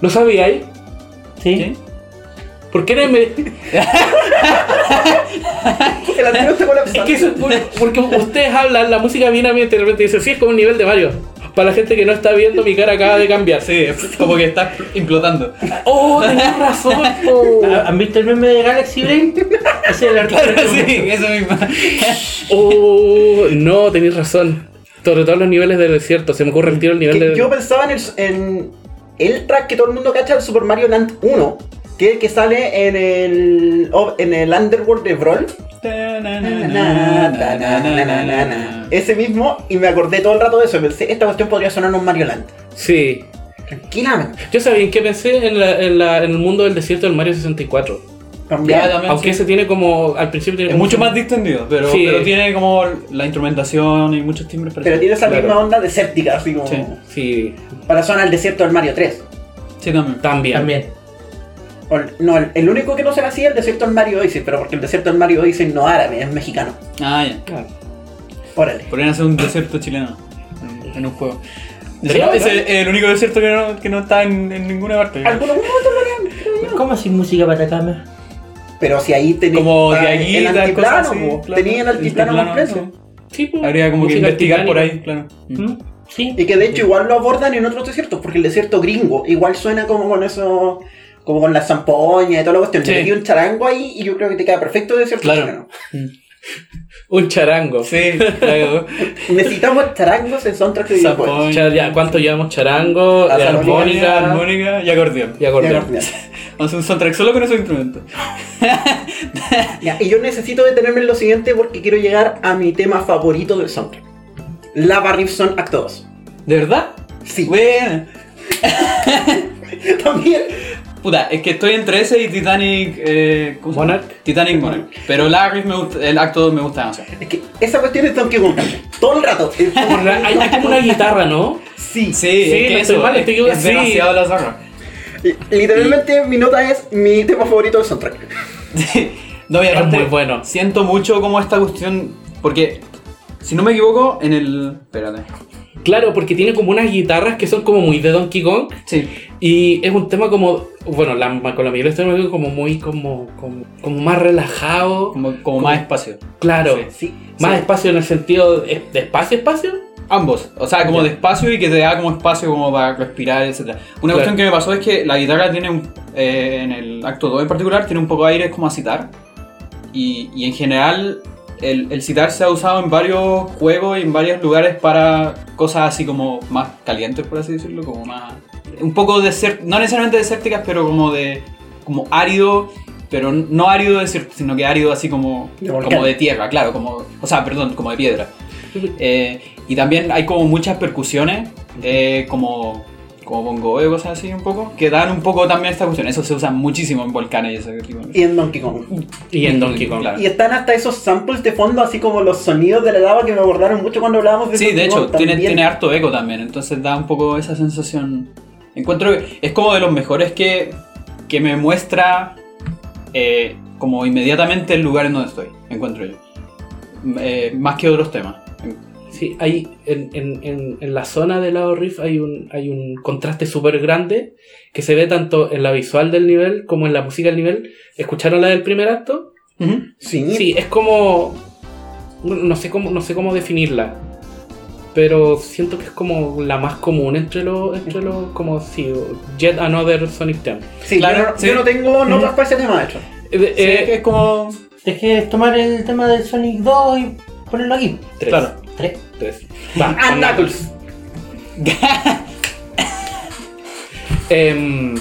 S3: ¿No sabíais?
S4: Sí.
S2: ¿Sí?
S3: ¿Por qué no me.?
S1: El anterior está
S3: Es
S1: colapsando.
S3: que eso es por- porque ustedes hablan, la música viene a mí y de repente dicen, sí, es como un nivel de Mario. Para la gente que no está viendo, mi cara acaba de cambiar.
S2: Sí, como que está implotando.
S3: ¡Oh, tenés razón! po.
S4: ¿Ha- ¿Han visto el meme de Galaxy Brain? Ese es el arte.
S2: Claro, sí, eso mismo.
S3: Oh, no, tenéis razón. Sobre todo los niveles del desierto. Se me ocurre el tiro el nivel
S1: Que
S3: de.
S1: Yo pensaba en el, en el track que todo el mundo cacha del Super Mario Land 1, que es el que sale en el, oh, en el Underworld de Brawl. Ese mismo, y me acordé todo el rato de eso. y Pensé, esta cuestión podría sonar en un Mario Land.
S3: Sí.
S1: Tranquilamente.
S3: Yo sabía en qué pensé en, la- en la- en el mundo del desierto del Mario 64.
S1: También.
S2: Ya, también,
S3: Aunque
S2: sí.
S3: ese tiene como. Al principio tiene
S2: Es mucho más distendido, pero,
S3: Sí.
S2: pero tiene como la instrumentación y muchos timbres
S1: Pero
S2: parecidos.
S1: tiene esa
S3: Claro.
S1: misma onda desértica, así como.
S2: Sí.
S3: Sí,
S1: Para sonar el desierto del Mario 3.
S2: Sí, también.
S3: también.
S4: También.
S1: No, el, el único que no será así es el desierto del Mario Odyssey, pero porque el desierto del Mario Odyssey no es árabe, es mexicano.
S2: Ah, ya.
S3: Claro.
S1: Órale.
S2: Podrían hacer un desierto chileno en, en un juego.
S3: Sería
S2: es el, el único desierto que no, que no está en, en ninguna parte.
S1: Algunos momentos lo harían.
S4: ¿Cómo así música para Atacama?
S1: Pero si ahí tenéis
S2: Como de aquí,
S1: el altiplano,
S2: así,
S1: po.
S2: claro.
S1: tenéis el altiplano completo.
S3: Sí, pues,
S2: Habría como que investigar por ahí, claro.
S4: ¿Mm? Sí.
S1: Y que de hecho igual lo abordan en otros desiertos, porque el desierto gringo igual suena como con eso, como con la zampoña y toda la cuestión.
S2: Sí.
S1: Le metí un charango ahí y yo creo que te queda perfecto el desierto
S2: Claro.
S3: Un charango.
S2: Sí.
S1: Necesitamos charangos en soundtrack de videojuegos.
S2: Zampoña.
S3: Cha- ya, ¿Cuánto llevamos? Charango,
S1: La
S3: de
S1: armónica,
S3: armónica
S2: y acordeón.
S3: y acordeón.
S1: ya.
S2: Vamos a hacer un soundtrack solo con esos instrumentos.
S1: Ya, y yo necesito detenerme en lo siguiente porque quiero llegar a mi tema favorito del soundtrack. Lava Ripson Acto 2.
S2: ¿De verdad?
S1: Sí.
S2: Bueno.
S1: También.
S2: Puta, es que estoy entre ese y Titanic. Eh.
S3: Monarch.
S2: Titanic Monarch. Pero Larry me gusta, el acto 2 me gusta demasiado.
S1: Es que esa cuestión es Donkey Kong. Todo el rato. Es
S3: Hay, hay como una guitarra, ¿no?
S1: Sí.
S2: Sí,
S3: Sí,
S2: es que eso,
S3: mal,
S2: es,
S3: estoy-
S2: es
S3: sí.
S2: demasiado la zorra.
S1: Literalmente mi nota es mi tema favorito del soundtrack.
S2: no, y
S3: Es
S2: aparte,
S3: muy bueno.
S2: Siento mucho como esta cuestión. Porque, si no me equivoco, en el. Espérate.
S3: Claro, porque tiene como unas guitarras que son como muy de Donkey Kong.
S2: Sí.
S3: Y es un tema como. Bueno, la, con la mayoría de temas como muy como, como, como más relajado.
S2: Como, como más espacio.
S3: Claro.
S2: Sí.
S1: Sí.
S3: Más
S1: sí.
S3: espacio en el sentido de, de espacio, espacio.
S2: Ambos, o sea, como de espacio y que te da como espacio como para respirar, etc. Una
S3: Claro.
S2: cuestión que me pasó es que la guitarra tiene un, eh, en el acto 2 en particular, tiene un poco de aire como a citar. Y, y en general el, el citar se ha usado en varios juegos y en varios lugares para cosas así como más calientes, por así decirlo, como más... Un poco desert, no necesariamente desérticas, pero como de... como árido, pero no árido desierto, sino que árido así como,
S1: De
S2: como de tierra, claro, como... O sea, perdón, como de piedra. Eh, y también hay como muchas percusiones, eh, como, como bongo y cosas así un poco, que dan un poco también esta cuestión. Eso se usa muchísimo en volcanes y ese tipo de cosas.
S1: Y en Donkey Kong.
S3: Y en Donkey Kong.
S2: Claro.
S1: Y están hasta esos samples de fondo, así como los sonidos de la lava que me abordaron mucho cuando hablábamos de
S2: Sí,
S1: Donkey
S2: de hecho,
S1: Kong
S2: tiene, tiene harto eco también, entonces da un poco esa sensación. Encuentro que es como de los mejores que, que me muestra eh, como inmediatamente el lugar en donde estoy, encuentro yo. Eh, más que otros temas.
S3: Sí, hay en, en, en, en la zona de lado Rift hay un, hay un contraste súper grande que se ve tanto en la visual del nivel como en la música del nivel. ¿Escucharon la del primer acto?
S1: Sí.
S3: Sí, es como. No sé cómo, no sé cómo definirla. Pero siento que es como la más común entre los. Entre los como si. Yet Another Sonic Team.
S1: Sí,
S2: Claro,
S1: yo, no,
S2: sí.
S1: yo no tengo notas para ese tema, de hecho.
S3: Eh,
S2: Sí,
S3: eh,
S2: que es como.
S4: Es que tomar el tema del Sonic 2 y ponerlo aquí.
S3: tres,
S2: Claro.
S4: Tres.
S3: tres. Va,
S1: Ah,
S3: con
S1: Knuckles.
S3: Em,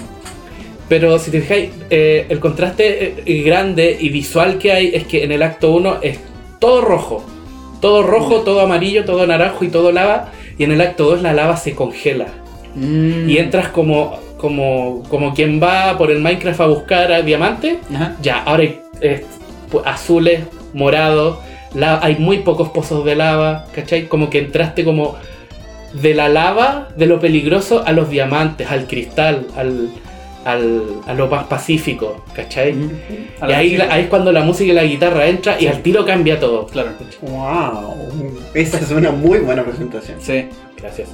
S3: pero si te fijáis, eh, el contraste eh, grande y visual que hay es que en el acto 1 es todo rojo. Todo rojo, todo amarillo, todo naranjo y todo lava. Y en el acto 2 la lava se congela.
S2: Mm.
S3: Y entras como, como, como quien va por el Minecraft a buscar a diamantes.
S2: Ajá.
S3: Ya, ahora hay eh, azules, morados, la- hay muy pocos pozos de lava, ¿cachai? Como que entraste como de la lava, de lo peligroso, a los diamantes, al cristal, al, al- a lo más pacífico, ¿cachai?
S2: A
S3: Y ahí, ahí es cuando la música y la guitarra entra y al tiro cambia todo.
S2: Claro.
S1: Wow. Esa es una muy buena presentación.
S2: Sí.
S3: Gracias.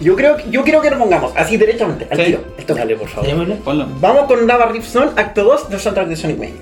S1: Yo creo, que- yo quiero que lo pongamos así derechamente, al
S2: Sí.
S1: tiro. Esto.
S3: Dale, por favor.
S2: Ponlo.
S1: Vamos con Lava Rift Zone, acto 2 del soundtrack de Sonic Mania.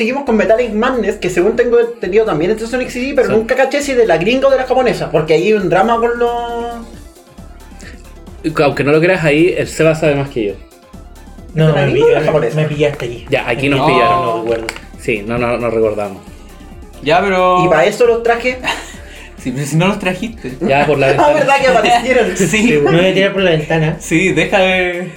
S1: Y proseguimos con Metallic Madness, que según tengo entendido también es de Sonic CD, pero
S3: Sí.
S1: nunca caché si de la gringa o de la japonesa, porque ahí hay un drama con los...
S3: Aunque no lo creas ahí, el Seba sabe más que yo.
S4: No,
S1: ¿Es de la
S4: me,
S1: la
S4: me-
S1: japonesa?
S4: me pillaste aquí.
S3: Ya, aquí nos
S2: No.
S3: pillaron.
S4: No recuerdo.
S3: Sí, no, no, no recordamos.
S2: Ya, pero.
S1: Y para eso los traje...
S2: Sí, pero si no los trajiste.
S3: Ya por la
S1: Ah,
S3: ventana.
S1: verdad que aparecieron.
S2: Sí.
S4: Me voy a tirar por la ventana.
S2: Sí, deja de.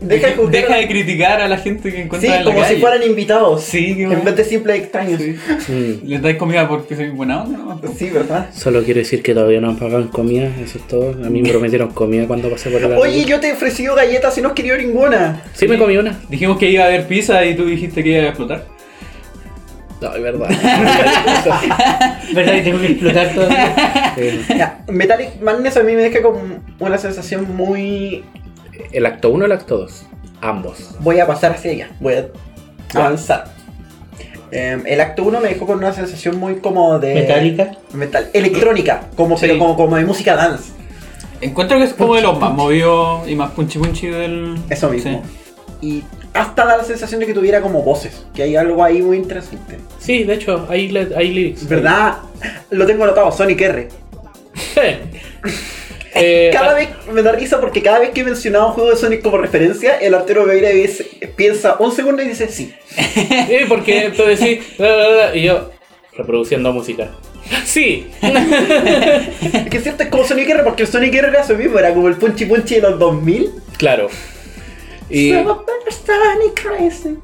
S1: Deja de
S2: deja de criticar a la gente que
S1: Sí,
S2: encuentra en la
S1: como si fueran invitados.
S2: Sí, qué
S1: En vez de simples extraños.
S2: Sí. Les dais comida porque soy buena onda, ¿no?
S1: Sí, ¿verdad?
S3: Solo quiero decir que todavía no han pagado en comida, eso es todo. A mí me prometieron comida cuando pasé por el
S1: Oye, yo te he ofrecido galletas y no has querido ninguna.
S3: Sí me comí una.
S2: Dijimos que iba a haber pizza y tú dijiste que iba a explotar.
S3: No, es verdad.
S4: ¿Verdad que tengo que explotar todo?
S1: Ya, Metallic Madness a mí me deja con una sensación muy...
S3: el acto 1 o el acto 2. Ambos.
S1: Voy a pasar hacia allá, voy a avanzar. Eh, el acto 1 me dejó con una sensación muy como de...
S4: Metálica.
S1: Metal, electrónica, como,
S2: Sí.
S1: pero como, como de música dance.
S2: Encuentro que es como de los más movidos y más punchy punchy del.
S1: Eso mismo.
S2: Sí.
S1: Y hasta da la sensación de que tuviera como voces, que hay algo ahí muy interesante.
S3: Sí, de hecho, hay, hay lyrics.
S1: ¿Verdad? Lo tengo anotado, Sonic R.
S3: Eh,
S1: Cada
S3: ah,
S1: vez me da risa porque cada vez que he mencionado un juego de Sonic como referencia, el artero Beira dice- piensa un segundo y dice sí.
S3: Sí, porque tú decís, "La, la, la", y yo reproduciendo música. Sí,
S1: Es que cierto, es como Sonic R, porque Sonic R era eso mismo, era como el Punchy Punchy de los 2000.
S3: claro. Y,
S1: So, Sonic Crazy.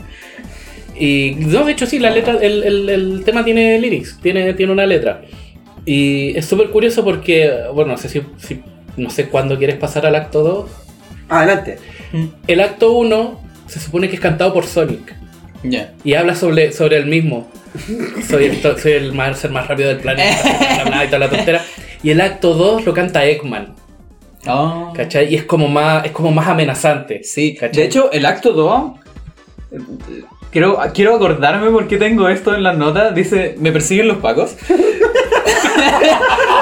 S3: y no, de hecho sí, la letra, el, el- el tema tiene lyrics, tiene, tiene una letra. Y es súper curioso porque, bueno, no sé si, si- no sé cuándo quieres pasar al acto 2.
S1: Adelante.
S3: El acto 1 se supone que es cantado por Sonic.
S2: Ya.
S3: Y habla sobre, sobre el mismo. Soy el, soy el más, ser más rápido del planeta, bla, bla, bla, y toda la tontera. Y el acto 2 lo canta Eggman,
S2: Ah.
S3: ¿cachai? Y es como más, es como más amenazante.
S2: Sí,
S3: ¿cachai?
S2: de hecho, el acto 2. eh, Quiero, quiero acordarme por qué tengo esto en las notas. Dice, ¿me persiguen los pacos?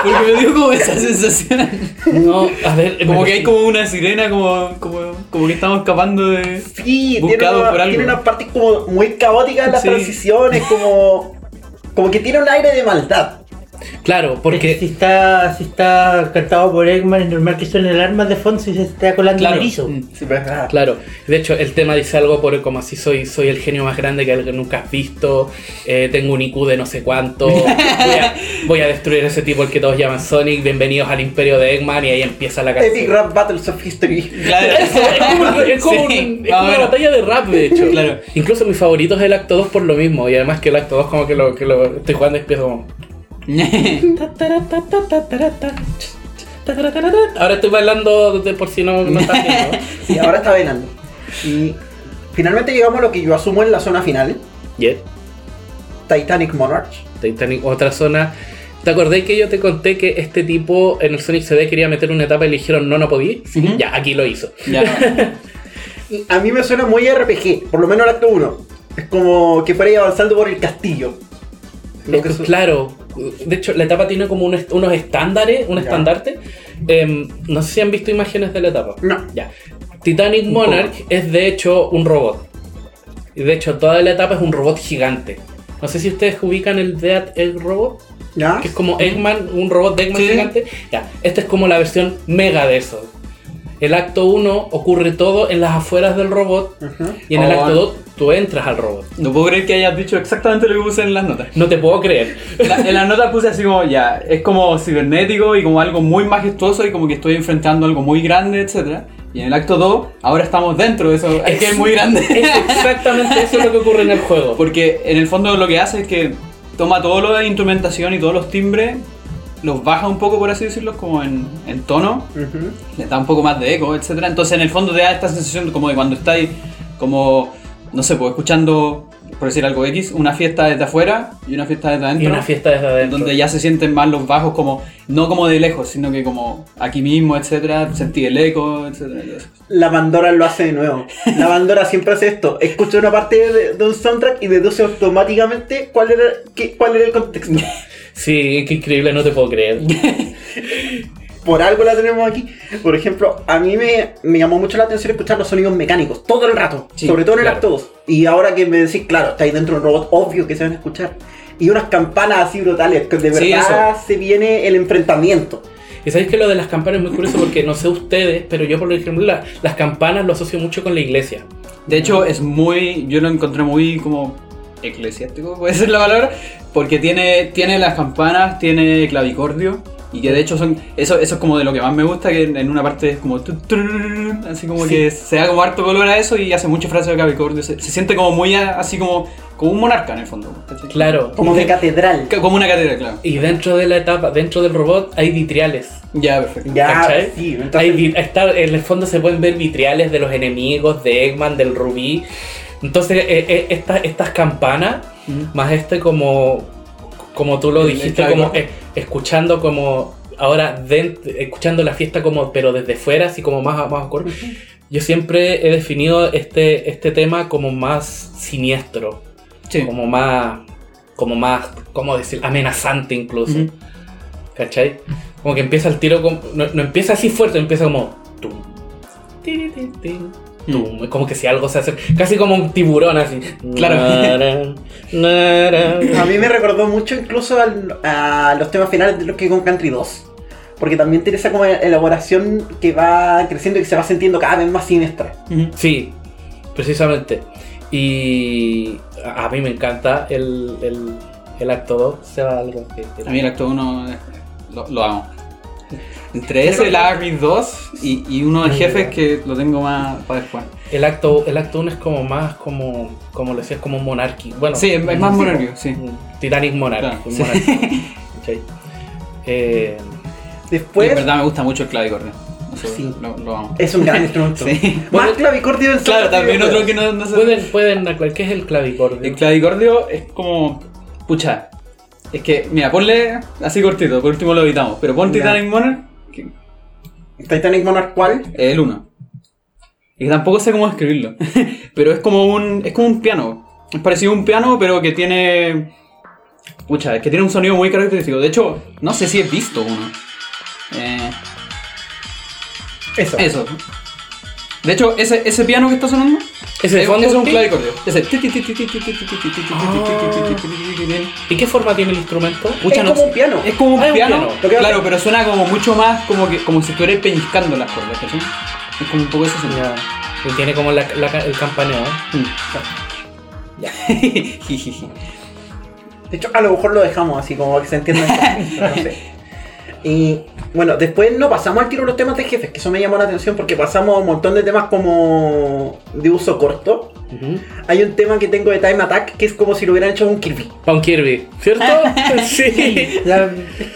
S2: Porque me dio como esa sensación.
S3: No, a ver,
S2: Como que hay como una sirena, como, como, como que estamos escapando de.
S1: Sí, tiene,
S2: Buscado
S1: una-
S2: por algo.
S1: tiene unas partes como muy caóticas en las
S2: Sí.
S1: transiciones, como, como que tiene un aire de maldad.
S3: Claro,
S4: Porque si está, si está cantado por Eggman, es normal que suene alarmas de fondo y se está colando
S2: Claro.
S4: un erizo.
S2: Mm.
S1: Sí, pues, ah.
S3: Claro, de hecho el tema dice algo por como así soy, soy el genio más grande que nunca has visto, eh, tengo un IQ de no sé cuánto, voy a, voy a destruir a ese tipo el que todos llaman Sonic, bienvenidos al imperio de Eggman y ahí empieza la
S1: Epic
S3: canción.
S1: Rap Battles of History.
S2: Claro.
S3: Eso, es como, es como
S2: Sí,
S3: un- es como una batalla de rap de hecho.
S2: Claro.
S3: Incluso mi favorito es el acto 2 por lo mismo y además que el acto 2 como que lo, que lo estoy jugando y empiezo como... Ahora estoy bailando de por si no, no estás viendo.
S1: Sí, ahora está venando. Y finalmente llegamos a lo que yo asumo en la zona final,
S3: Yeah.
S1: Titanic Monarch.
S3: Titanic, otra zona. ¿Te acordás que yo te conté que este tipo en el Sonic CD quería meter una etapa y le dijeron no, no podía?
S2: Ujú.
S3: Ya, aquí lo hizo.
S2: ya.
S1: A mí me suena muy RPG, por lo menos el acto 1. Es como que fuera ir avanzando por el castillo. Lo que
S3: claro, de hecho la etapa tiene como unos, unos estándares, un
S1: Ya.
S3: estandarte. Em, no sé si han visto imágenes de la etapa.
S1: No.
S3: Ya. Titanic Monarch es de hecho un robot. Y de hecho toda la etapa es un robot gigante. No sé si ustedes ubican el Dead Egg Robot.
S1: ¿Ya?
S3: que es como Eggman, un robot de Eggman
S2: Sí.
S3: gigante. Ya, esta es como la versión mega de eso. El acto 1 ocurre todo en las afueras del robot y en el
S2: Oh.
S3: acto 2 tú entras al robot.
S2: No puedo creer que hayas dicho exactamente lo que puse en las notas.
S3: No te puedo creer.
S2: La- en las notas puse así como, ya, es como cibernético y como algo muy majestuoso y como que estoy enfrentando algo muy grande, etc. Y en el acto 2, ahora estamos dentro de eso. Es que es muy grande.
S3: Es exactamente eso lo que ocurre en el juego.
S2: Porque en el fondo lo que hace es que toma todo lo de instrumentación y todos los timbres, los baja un poco, por así decirlo, como en, en tono,
S1: Ujú.
S2: le da un poco más de eco, etc. Entonces en el fondo te da esta sensación como de cuando estáis como, no sé, pues escuchando, por decir algo X, una fiesta desde afuera y una fiesta desde adentro.
S3: Y una fiesta desde adentro.
S2: Donde ya se sienten más los bajos como, no como de lejos, sino que como aquí mismo, etcétera, sentir el eco, eso.
S1: La Pandora lo hace de nuevo. La Pandora siempre hace esto. Escucha una parte de, de un soundtrack y deduce automáticamente cuál era, qué- cuál era el contexto.
S3: Sí, qué increíble, no te puedo creer.
S1: Por algo la tenemos aquí. Por ejemplo, a mí me, me llamó mucho la atención escuchar los sonidos mecánicos todo el rato.
S2: Sí,
S1: sobre todo en el
S3: claro.
S1: acto 2. Y ahora que me decís, claro, está ahí dentro de un robot, obvio que se van a escuchar. Y unas campanas así brutales, que de
S2: Sí,
S1: verdad se viene el enfrentamiento.
S3: Y sabéis que lo de las campanas es muy curioso porque no sé ustedes, pero yo por ejemplo la- las campanas lo asocio mucho con la iglesia.
S2: De hecho, es muy. Yo lo encontré muy como. Eclesiástico, puede ser la palabra. Porque tiene, tiene las campanas, tiene clavicordio. Y que de hecho son. Eso, eso es como de lo que más me gusta, que en en una parte es como. tu, Así como
S3: Sí.
S2: que se da como harto color a eso y hace mucha frase de clavicordio. Se, se siente como muy a- así como. como un monarca en el fondo. ¿cachai?
S3: Claro.
S1: Como de catedral.
S2: Ca- Como una catedral, claro.
S3: y dentro de la etapa, dentro del robot hay vitriales.
S2: Ya, perfecto.
S1: Ya,
S3: ¿Cachai?
S1: sí.
S3: Hay
S1: Entonces,
S3: vi- está, en el fondo se pueden ver vitriales de los enemigos, de Eggman, del Rubí. Entonces, eh, eh, esta- estas campanas, más este como, como tú lo dijiste, como eh, escuchando como ahora, dent- escuchando la fiesta como, pero desde fuera, así como más, más oscuro. Yo siempre he definido este, este tema como más siniestro,
S2: Sí.
S3: como más, como más, ¿cómo decir? Amenazante incluso. ¿Cachai? Como que empieza el tiro, con- no, no empieza así fuerte, empieza como... Tum, tiri, ti, tin, tum. Es como que si algo se hace... Casi como un tiburón así.
S2: Claro.
S1: A mí me recordó mucho incluso al- a los temas finales de Donkey Kong Country 2. Porque también tiene esa como elaboración que va creciendo y que se va sintiendo cada vez más siniestra.
S3: Sí, precisamente. Y a a mí me encanta el, el- El acto 2 se va algo que.
S2: A mí el acto 1 lo, lo amo. Entre ese, el Agri 2 y, y uno de jefes que lo tengo más para después.
S3: El acto, el acto 1 es como más como. como lo decías, como un monarchy. Bueno,
S2: Sí, es, más
S3: sí,
S2: monárquico, sí.
S3: un Titanic Monarch.
S2: Claro,
S3: un
S2: sí.
S3: monarchy. Eh,
S1: Después
S2: en verdad me gusta mucho el clavicordio.
S1: Sí.
S2: lo, lo amo.
S1: es un gran instrumento.
S2: Sí.
S1: Más clavicordio del
S2: Claro, también otro que no, no sé.
S3: pueden, pueden, ¿qué es el clavicordio?
S2: El clavicordio es como. Pucha. Es que, mira, ponle así cortito, por último lo evitamos. Pero pon. Titanic Monarch, que
S1: Titanic Monarch, ¿cuál?
S2: el 1. Y tampoco sé cómo describirlo. pero es como un. Es como un piano. Es parecido a un piano, pero que tiene. Pucha, es que tiene un sonido muy característico. De hecho, no sé si he visto uno. Eh,
S1: Eso.
S2: eso. De hecho, ese, ese piano que está sonando.
S3: ¿Ese de
S2: es,
S3: fondo?
S2: es un clavicordio. Ese.
S3: ¿Y qué forma tiene el instrumento?
S2: Pucha,
S1: Es
S2: no
S1: como
S2: sé.
S1: un piano.
S2: Es como un
S3: Ah,
S2: piano, claro, pero suena como mucho más como que como si estuvieras pellizcando las cuerdas, ¿cachai? Es como un poco eso sonido.
S3: Ya. Y tiene como la- la- el campaneo. ¿eh?
S2: Jijiji.
S1: De hecho, a lo mejor lo dejamos así, como que se entienda. no sé. Y bueno, después no pasamos al tiro los temas de jefes, que eso me llamó la atención porque pasamos a un montón de temas como de uso corto. Hay un tema que tengo de Time Attack que es como si lo hubieran hecho un Kirby.
S3: Pa' un Kirby, ¿cierto? sí.
S4: La-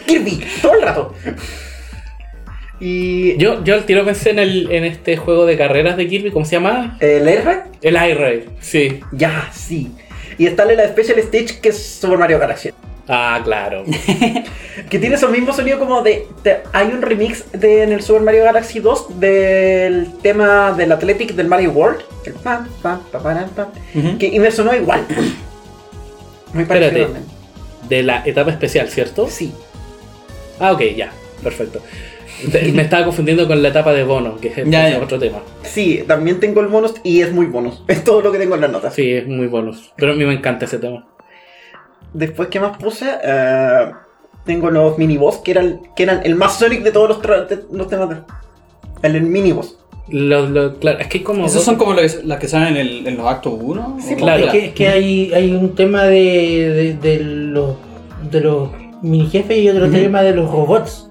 S1: Kirby, todo el rato. Y
S3: Yo, yo al tiro pensé en, el, en este juego de carreras de Kirby, ¿cómo se llama?
S1: el R,
S3: El iRaid, sí.
S1: ya, sí. Y está la Special Stage que es Super Mario Galaxy.
S3: Ah, claro.
S1: Que tiene esos mismos sonidos como de, de- Hay un remix de, en el Super Mario Galaxy 2 del tema del Athletic del Mario World. El pam, pam, pa, param, pam,
S2: Ujú.
S1: que, y me sonó igual. Muy parecido
S3: Espérate.
S1: también.
S3: De la etapa especial, ¿cierto?
S1: Sí.
S3: Ah, ok, ya. Perfecto. Me estaba confundiendo con la etapa de bono, que es
S2: Ya,
S3: es
S2: ya.
S3: otro tema.
S1: Sí, también tengo el bonus y es muy bonus. Es todo lo que tengo en las notas.
S3: Sí, es muy bonus. Pero a mí me encanta ese tema.
S1: Después, ¿qué más puse? Eh, tengo los miniboss que eran, que eran el más Sonic de todos los, tra- de- los temas. De, el, el miniboss.
S3: Lo- lo- claro, es que hay como.
S2: ¿Esos
S3: dos-
S2: son como las que salen en, el- en los actos 1?
S1: Sí,
S3: claro.
S4: Es que, es que hay, hay un tema de, de, de los, de los mini jefes y otro tema de los robots.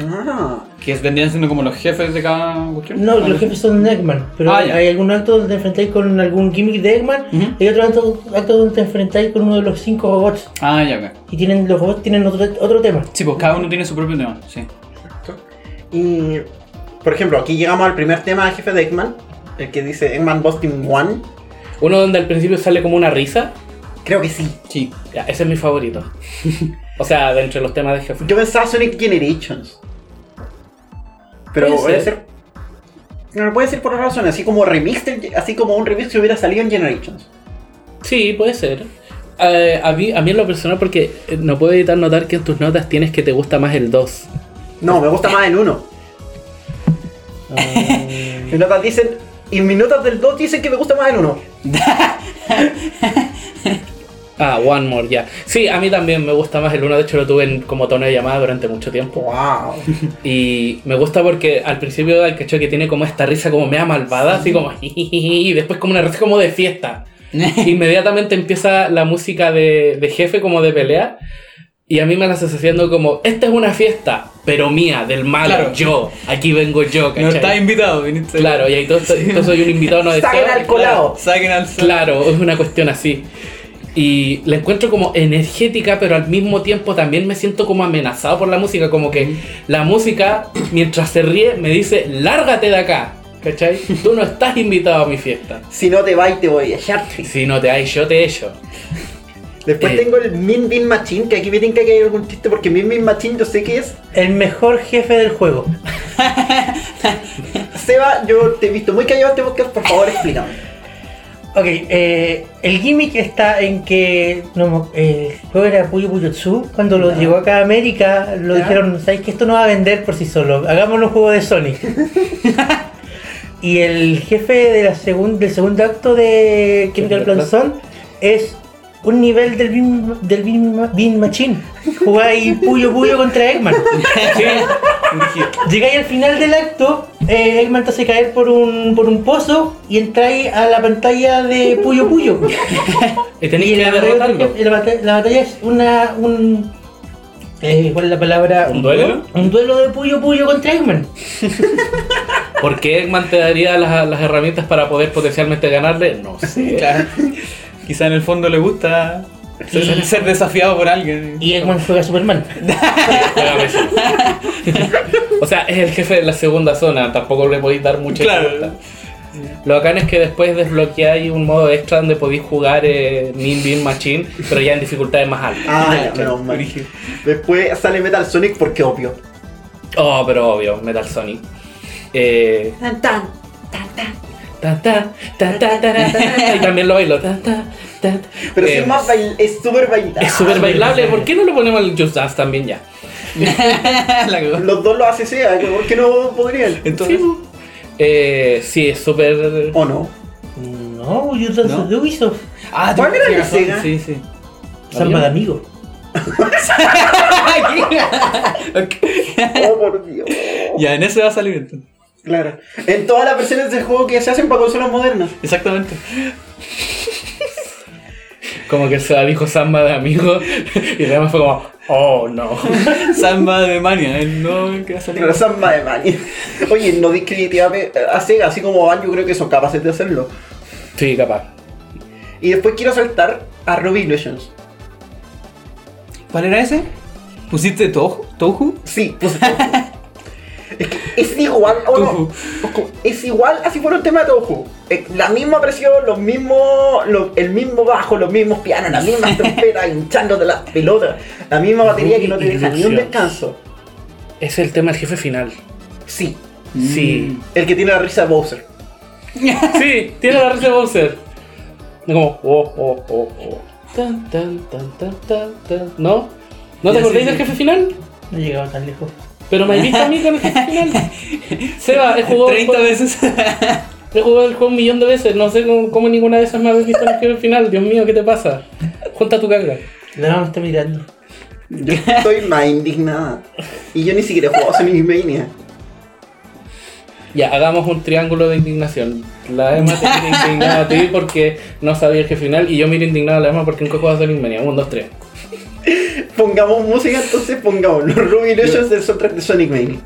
S1: Ah,
S2: Que vendrían siendo como los jefes de cada cuestión.
S4: No, los jefes son Eggman, pero
S2: Ah,
S4: hay, hay algún acto donde te enfrentáis con algún gimmick de Eggman
S2: Ujú.
S4: y otro acto, acto donde te enfrentáis con uno de los cinco robots.
S2: Ah, ya, ok.
S4: Y tienen los robots tienen otro, otro tema.
S2: Sí, pues cada uno tiene su propio tema, sí.
S1: y por ejemplo, aquí llegamos al primer tema de jefe de Eggman. El que dice Eggman Team 1.
S3: Uno donde al principio sale como una risa.
S1: Creo que sí.
S2: Sí.
S3: Ya, ese es mi favorito. o sea, de entre los temas de jefe.
S1: Yo pensaba Sonic Generations. Pero
S3: Puede ser.
S1: No puede ser por otra razón, así como remix, así como un remix que hubiera salido en Generations.
S3: Sí, puede ser. Eh, a, mí, a mí en lo personal, porque eh, no puedo evitar notar que en tus notas tienes que te gusta más el 2.
S1: No, me gusta más el 1. Mis notas dicen. Y mis notas del 2 dicen que me gusta más el 1.
S3: Ah, One More, ya. Sí, a mí también me gusta más el 1. De hecho, lo tuve en- como tono de llamada durante mucho tiempo.
S1: Wow.
S3: Y me gusta porque al principio el cacho que tiene como esta risa como mea malvada, así como y después como una risa como de fiesta. Inmediatamente empieza la música de, de jefe como de pelea. Y a mí me la hace haciendo como, esta es una fiesta, pero mía, del malo,
S2: Claro.
S3: yo. Aquí vengo yo,
S2: No
S3: ¿cachai?
S2: estás invitado, viniste.
S3: Claro, y ahí todo, todo soy un invitado no
S1: Saquen
S3: deseado.
S1: al colado.
S2: Saquen al
S3: Claro, es una cuestión así. Y la encuentro como energética, pero al mismo tiempo también me siento como amenazado por la música. Como que la música, mientras se ríe, me dice, lárgate de acá. ¿Cachai? Tú no estás invitado a mi fiesta.
S1: Si no te vas, te voy a echar.
S3: Si no te hay, yo te echo.
S1: Después
S3: Eh.
S1: tengo el Min Min Machine, que aquí me tienen que hay algún chiste porque Min Min Machine yo sé que es.
S4: El mejor jefe del juego.
S1: Seba, yo te he visto muy callado este podcast, por favor explícame.
S4: Ok, eh, el gimmick está en que no, el juego era Puyo Puyo Tsu. Cuando lo llegó acá a América, lo
S1: Ya.
S4: dijeron: ¿Sabes que esto no va a vender por sí solo? Hagámoslo un juego de Sonic. y el jefe de la segun- del segundo acto de Chemical
S3: Chemical
S4: Plant Zone es un nivel del Bean, del Bean Machine. Jugáis puyo puyo contra Eggman. Llegáis al final del acto, eh, Eggman te hace caer por un, por un pozo y entráis a la pantalla de Puyo Puyo.
S3: y tenéis que
S4: la,
S3: derrotarlo.
S4: batalla, la, batalla, la batalla es una. Un, eh, ¿Cuál es la palabra?
S3: ¿Un duelo?
S4: Un duelo de Puyo Puyo contra Eggman.
S3: ¿Por Eggman te daría las, las herramientas para poder potencialmente ganarle? No sé.
S2: Claro. Quizá en el fondo le gusta ser, ser desafiado por alguien.
S4: Y Eggman juega a Superman.
S3: O sea, es el jefe de la segunda zona, tampoco le podéis dar mucha
S2: Claro.
S3: Lo bacán es que después desbloqueáis un modo extra donde podéis jugar eh, Nin Bean Machine, pero ya en dificultades más altas.
S1: Ah, ya, menos mal. Después sale Metal Sonic porque obvio.
S3: Oh, pero obvio, Metal Sonic. Eh,
S1: Tan, tan, tan, tan.
S3: Ta, ta, ta, ta, ta, y también lo bailo. ta, ta, ta, ta.
S1: Pero
S3: Eh,
S1: si es más bail- es súper bailable.
S3: es súper bailable. ¿Por qué no lo ponemos en el Just Dance también ya?
S1: Los dos lo hace SEA, ¿por qué no podrían?
S2: Entonces,
S3: Eh, sí, es súper.
S1: ¿O no?
S4: No, yo soy
S2: ¿No?
S4: de Ubisoft.
S2: ah,
S1: ¿Cuál
S2: tienes
S1: era el Sega?
S2: Sí, sí.
S4: Samba de amigo.
S2: Ok.
S1: Oh, por Dios.
S2: Ya, en ese va a salir entonces.
S1: Claro. En todas las versiones del juego que se hacen para consolas modernas.
S2: Exactamente.
S3: Como que se dijo Samba de amigo y además fue como, oh no.
S2: Samba de Mania, el no que va a salir.
S1: Pero Samba de Mani. Oye, no discreditiva a Sega, así como Van, yo creo que son capaces de hacerlo.
S3: Sí, capaz.
S1: Y después quiero saltar a Ruby Illusions.
S2: ¿Cuál era ese? ¿Pusiste? ¿Touhou?
S1: Sí, puse Touhou. Es que es igual, o no, es igual así fuera un tema de Touhou. Eh, La misma presión, los mismos, lo- el mismo bajo, los mismos pianos, las mismas trompetas hinchándote las pelotas, la misma batería que no te deja ni un descanso.
S3: Es el tema del jefe final.
S1: Sí,
S3: Sí.
S1: el que tiene la risa de Bowser.
S3: Sí, tiene la risa de Bowser. Como, oh, oh, oh, oh. Tan, tan, tan, tan, tan, tan. ¿No? ¿No te acordáis
S2: sí,
S3: del jefe final?
S4: No he llegado tan lejos.
S3: Pero me has visto a mí con el jefe final. Seba, he jugado,
S2: 30 veces.
S3: he jugado el juego un millón de veces. No sé cómo, cómo ninguna de esas me habéis visto en el jefe final. Dios mío, ¿qué te pasa? Junta tu carga.
S4: No, me está mirando.
S1: Yo estoy más indignada. Y yo ni siquiera he jugado Sonic Mania.
S3: Ya, hagamos un triángulo de indignación. La Emma te mira indignada a ti porque no sabía el jefe final y yo miro indignada a la Emma porque nunca he jugado a Sonic Mania. 1, 2, 3.
S1: Pongamos música, entonces pongamos los Ruby Illusions del soundtrack de Sonic Mania.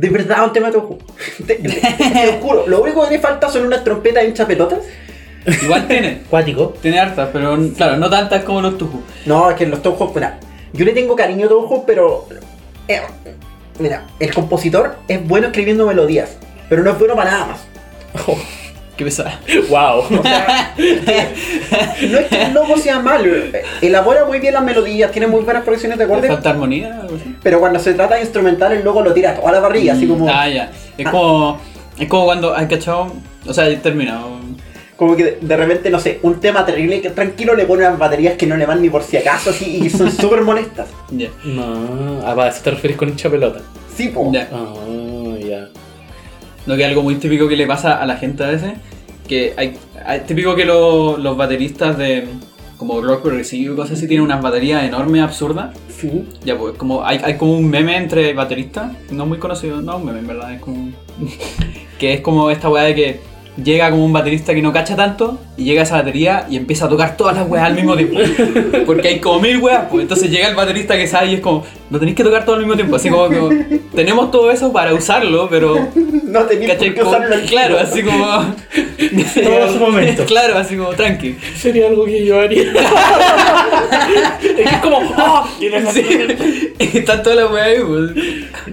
S1: De verdad, un tema de Touhou. Te, te- te lo juro, lo único que le falta son unas trompetas hinchas pelotas.
S2: Igual tiene.
S4: Cuático.
S2: Tiene hartas, pero claro, no tantas como los Tuju.
S1: No, es que los Touhou, mira, yo le tengo cariño a Touhou, pero. eh, mira, el compositor es bueno escribiendo melodías, pero no es bueno para nada más.
S2: Qué pesada.
S3: wow.
S1: O sea, no es que el loco sea malo, elabora muy bien las melodías, tiene muy buenas progresiones de
S2: ¿Le
S1: acordes,
S2: falta armonía?
S1: Pero cuando se trata de instrumental, el loco lo tira a toda la barriga, así como.
S2: Ah, ya. Es
S1: Ah.
S2: como. Es como cuando hay cachado. O sea, ya termina.
S1: Como que de, repente, no sé, un tema terrible que tranquilo le pone unas baterías que no le van ni por si acaso así y son súper molestas.
S2: Ya.
S3: No, ah, ¿a eso te refieres con hincha pelota?
S1: Sí, po.
S2: Ya.
S3: Ah, ya.
S2: No, que algo muy típico que le pasa a la gente a veces. Que hay. hay- típico que lo- los bateristas de. Como rock progresivo y cosas así tienen unas baterías enormes, absurdas.
S1: Sí.
S2: Ya, pues, como hay, hay como un meme entre bateristas, no muy conocido, no un meme en verdad, es como. que es como esta weá de que llega como un baterista que no cacha tanto y llega a esa batería y empieza a tocar todas las weas al mismo tiempo. Porque hay como mil weas, pues entonces llega el baterista que sabe y es como, no tenéis que tocar todo al mismo tiempo, así como, como, tenemos todo eso para usarlo, pero.
S1: No qué
S2: Como-
S1: usarlo
S2: claro, así como.
S4: Todo su momento.
S2: claro, así como tranqui.
S3: Sería algo que yo haría. es que es como, ¡ah! razón.
S2: Sí. Están todas las weas ahí, pues.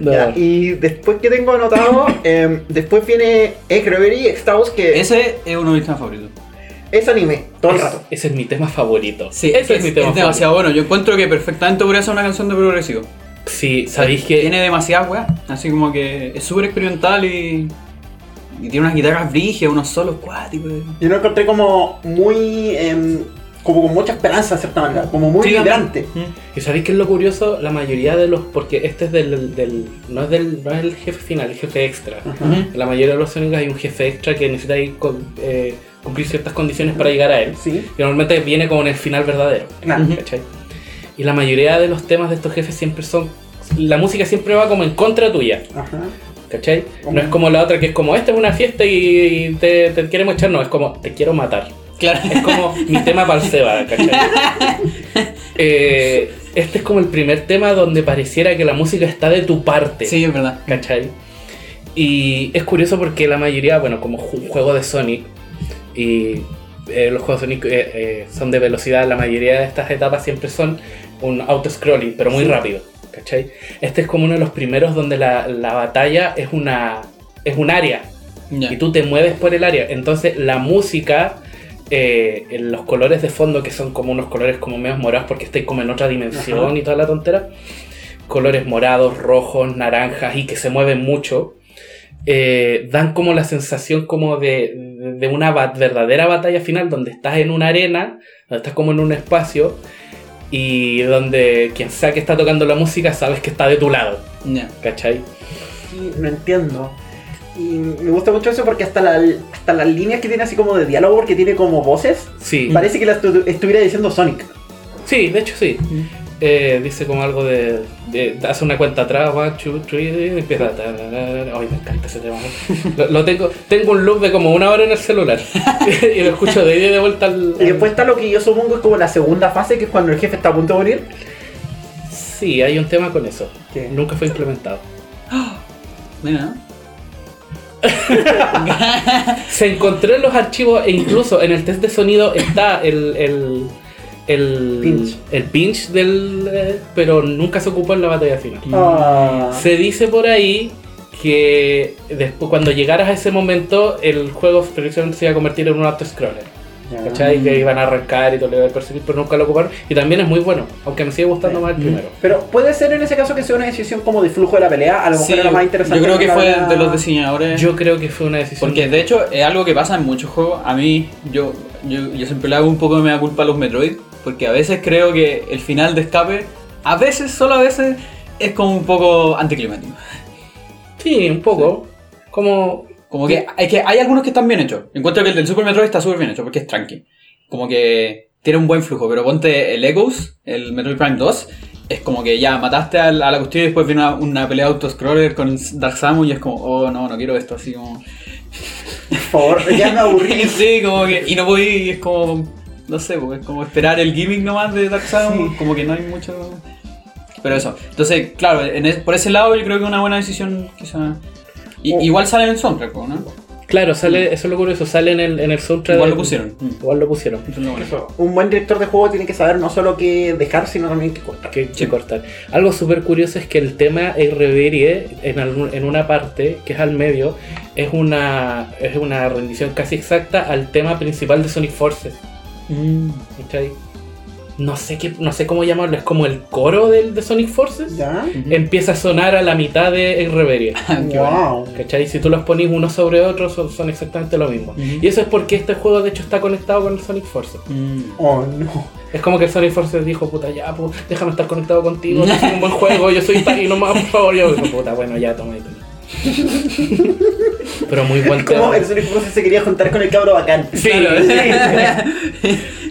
S1: Ya, y después que tengo anotado, em, después viene Egrevery Extaus, que es,
S2: Ese es uno de mis temas favoritos.
S1: anime, todo el
S3: Es-
S1: rato.
S3: ese es mi tema favorito.
S2: Sí,
S3: ese
S2: es,
S3: es, mi tema
S2: es demasiado bueno. Yo encuentro que perfectamente podría ser una canción de progresivo.
S3: Sí, sabéis que
S2: Tiene demasiadas weas. Así como que es súper experimental y. Y tiene unas guitarras brígidas, unos solos cuáticos.
S1: Yo lo encontré como muy. em, como con mucha esperanza, de cierta manera, como muy
S2: Sí,
S1: vibrante.
S2: Mm.
S3: ¿Y sabéis qué es lo curioso? La mayoría de los. Porque este es del. del- no, es del no es el jefe final, el jefe extra. En la mayoría de los Sonic hay un jefe extra que necesita ir con- eh, cumplir ciertas condiciones para llegar a él.
S1: Sí,
S3: Y normalmente viene con el final verdadero. Y la mayoría de los temas de estos jefes siempre son. La música siempre va como en contra tuya.
S1: Ajá.
S3: ¿Cachai? No es como la otra que es como, esta es una fiesta y, y te, te queremos echar, no, es como, te quiero matar.
S2: Claro.
S3: Es como mi tema para el Seba, ¿cachai? Eh, este es como el primer tema donde pareciera que la música está de tu parte.
S2: Sí, es verdad.
S3: ¿Cachai? Y es curioso porque la mayoría, bueno, como un juego de Sonic, y eh, los juegos de Sonic eh, eh, son de velocidad, la mayoría de estas etapas siempre son un auto-scrolling, pero muy
S1: Sí.
S3: rápido, ¿cachai? Este es como uno de los primeros donde la, la batalla es una es un área,
S2: Ya.
S3: y tú te mueves por el área. Entonces la música, eh, en los colores de fondo, que son como unos colores como medio morados porque estáis como en otra dimensión
S1: Ajá.
S3: y toda la tontera, colores morados, rojos, naranjas y que se mueven mucho, eh, dan como la sensación como de, de una ba- verdadera batalla final donde estás en una arena, donde estás como en un espacio y donde quien sea que está tocando la música sabes que está de tu lado. ¿cachai?
S1: Sí, no entiendo. Y me gusta mucho eso porque hasta, la- hasta las líneas que tiene así como de diálogo, porque tiene como voces,
S3: Sí,
S1: parece que las estu- estuviera diciendo Sonic.
S3: sí, de hecho sí. Eh, dice como algo de, de- Hace una cuenta atrás, one, two, three, y empieza. Ay, me encanta ese tema. Lo, lo tengo, tengo un loop de como una hora en el celular. y lo escucho de ida y de vuelta al.
S1: Y después está lo que yo supongo es como la segunda fase, que es cuando el jefe está a punto de morir.
S3: Sí, hay un tema con eso.
S1: ¿Qué?
S3: Nunca fue implementado.
S2: Mira, ¿no?
S3: Se encontró en los archivos e incluso en el test de sonido está el. el el
S1: Pinch.
S3: el pinch del. eh, pero nunca se ocupó en la batalla final.
S1: Ah.
S3: Se dice por ahí que después cuando llegaras a ese momento el juego precisamente se iba a convertir en un auto-scroller. ¿Cachai? Que iban a arrancar y todo lo iban a perseguir, pero nunca lo ocuparon. Y también es muy bueno, aunque me sigue gustando más el primero.
S1: Pero puede ser en ese caso que sea una decisión como de flujo de la pelea, a lo mejor
S2: Sí,
S1: era más interesante.
S2: yo creo que fue de los diseñadores.
S3: Yo creo que fue una decisión.
S2: Porque de hecho es algo que pasa en muchos juegos. A mí, yo, yo, yo siempre le hago un poco de mea culpa a los Metroid. Porque a veces creo que el final de escape, a veces, solo a veces, es como un poco anticlimático.
S3: Sí, un poco. Como.
S2: Como que hay, que hay algunos que están bien hechos. Encuentro que el del Super Metroid está súper bien hecho porque es tranqui. Como que tiene un buen flujo. Pero ponte el Echoes, el Metroid Prime 2, es como que ya mataste a la, cuestión y después viene una, una pelea auto-scroller con Dark Samus y es como, oh no, no quiero esto. Así como.
S1: Por favor, ya me aburrí.
S2: sí, como que. Y no voy, y es como. No sé, porque es como esperar el gimmick nomás de Dark Samus.
S1: Sí.
S2: Como que no hay mucho. Pero eso. Entonces, claro, en es- por ese lado yo creo que es una buena decisión quizá. Y-
S1: Oh.
S2: Igual sale en el soundtrack, ¿no?
S3: Claro, sale, eso es lo curioso, sale en el, en el soundtrack.
S2: Igual
S3: de-
S2: lo pusieron. Mm.
S3: Igual lo pusieron.
S2: Eso.
S1: Un buen director de juego tiene que saber no solo qué dejar, sino también qué cortar.
S3: que, que cortar. Algo súper curioso es que el tema El Reverie, en, algún- en una parte, que es al medio, es una, es una rendición casi exacta al tema principal de Sonic Forces. ¿Cachai? No sé, qué, no sé cómo llamarlo, es como el coro del, de Sonic Forces.
S1: ¿Ya?
S3: Empieza a sonar a la mitad de El Reverie.
S1: Wow.
S3: ¿Cachai? Si tú los pones uno sobre otro, son, son exactamente lo mismo. Y eso es porque este juego, de hecho, está conectado con el Sonic Forces.
S2: Mm.
S1: Oh, no.
S3: Es como que el Sonic Forces dijo, puta, ya, pues, déjame estar conectado contigo, yo soy un buen juego, yo soy Tiny nomás, por favor. Yo digo, puta, bueno, ya, toma ahí, toma. Pero muy buen
S1: Como
S3: tema.
S1: el Sonic Forces se quería juntar con el cabro bacán.
S3: Sí,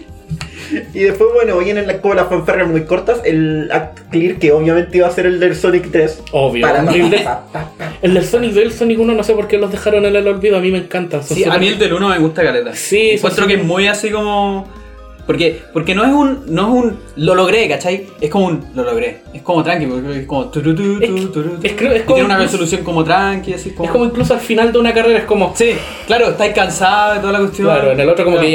S1: Y después, bueno, vienen las, como las fanfarras muy cortas. El Act Clear, que obviamente iba a ser el del Sonic 3.
S3: obvio.
S1: Para
S3: el, de- el del Sonic 2 y el Sonic 1 no sé por qué los dejaron en el olvido, a mí me encantan. son
S2: Sí, a mí el del 1 me gusta caleta.
S3: Sí,
S2: Encuentro que es muy así como. Porque, porque no es un. No es un. Lo logré, ¿cachai? Es como un. Lo logré. Es como tranqui, porque es como. turu, tu,
S3: Es-
S2: tu, turu, tu.
S3: es que- es como
S2: tiene una resolución como tranqui, así como.
S3: Es como incluso al final de una carrera, es como...
S2: Sí, claro, estáis cansado de toda la cuestión.
S3: Claro, en el otro como
S2: Claro.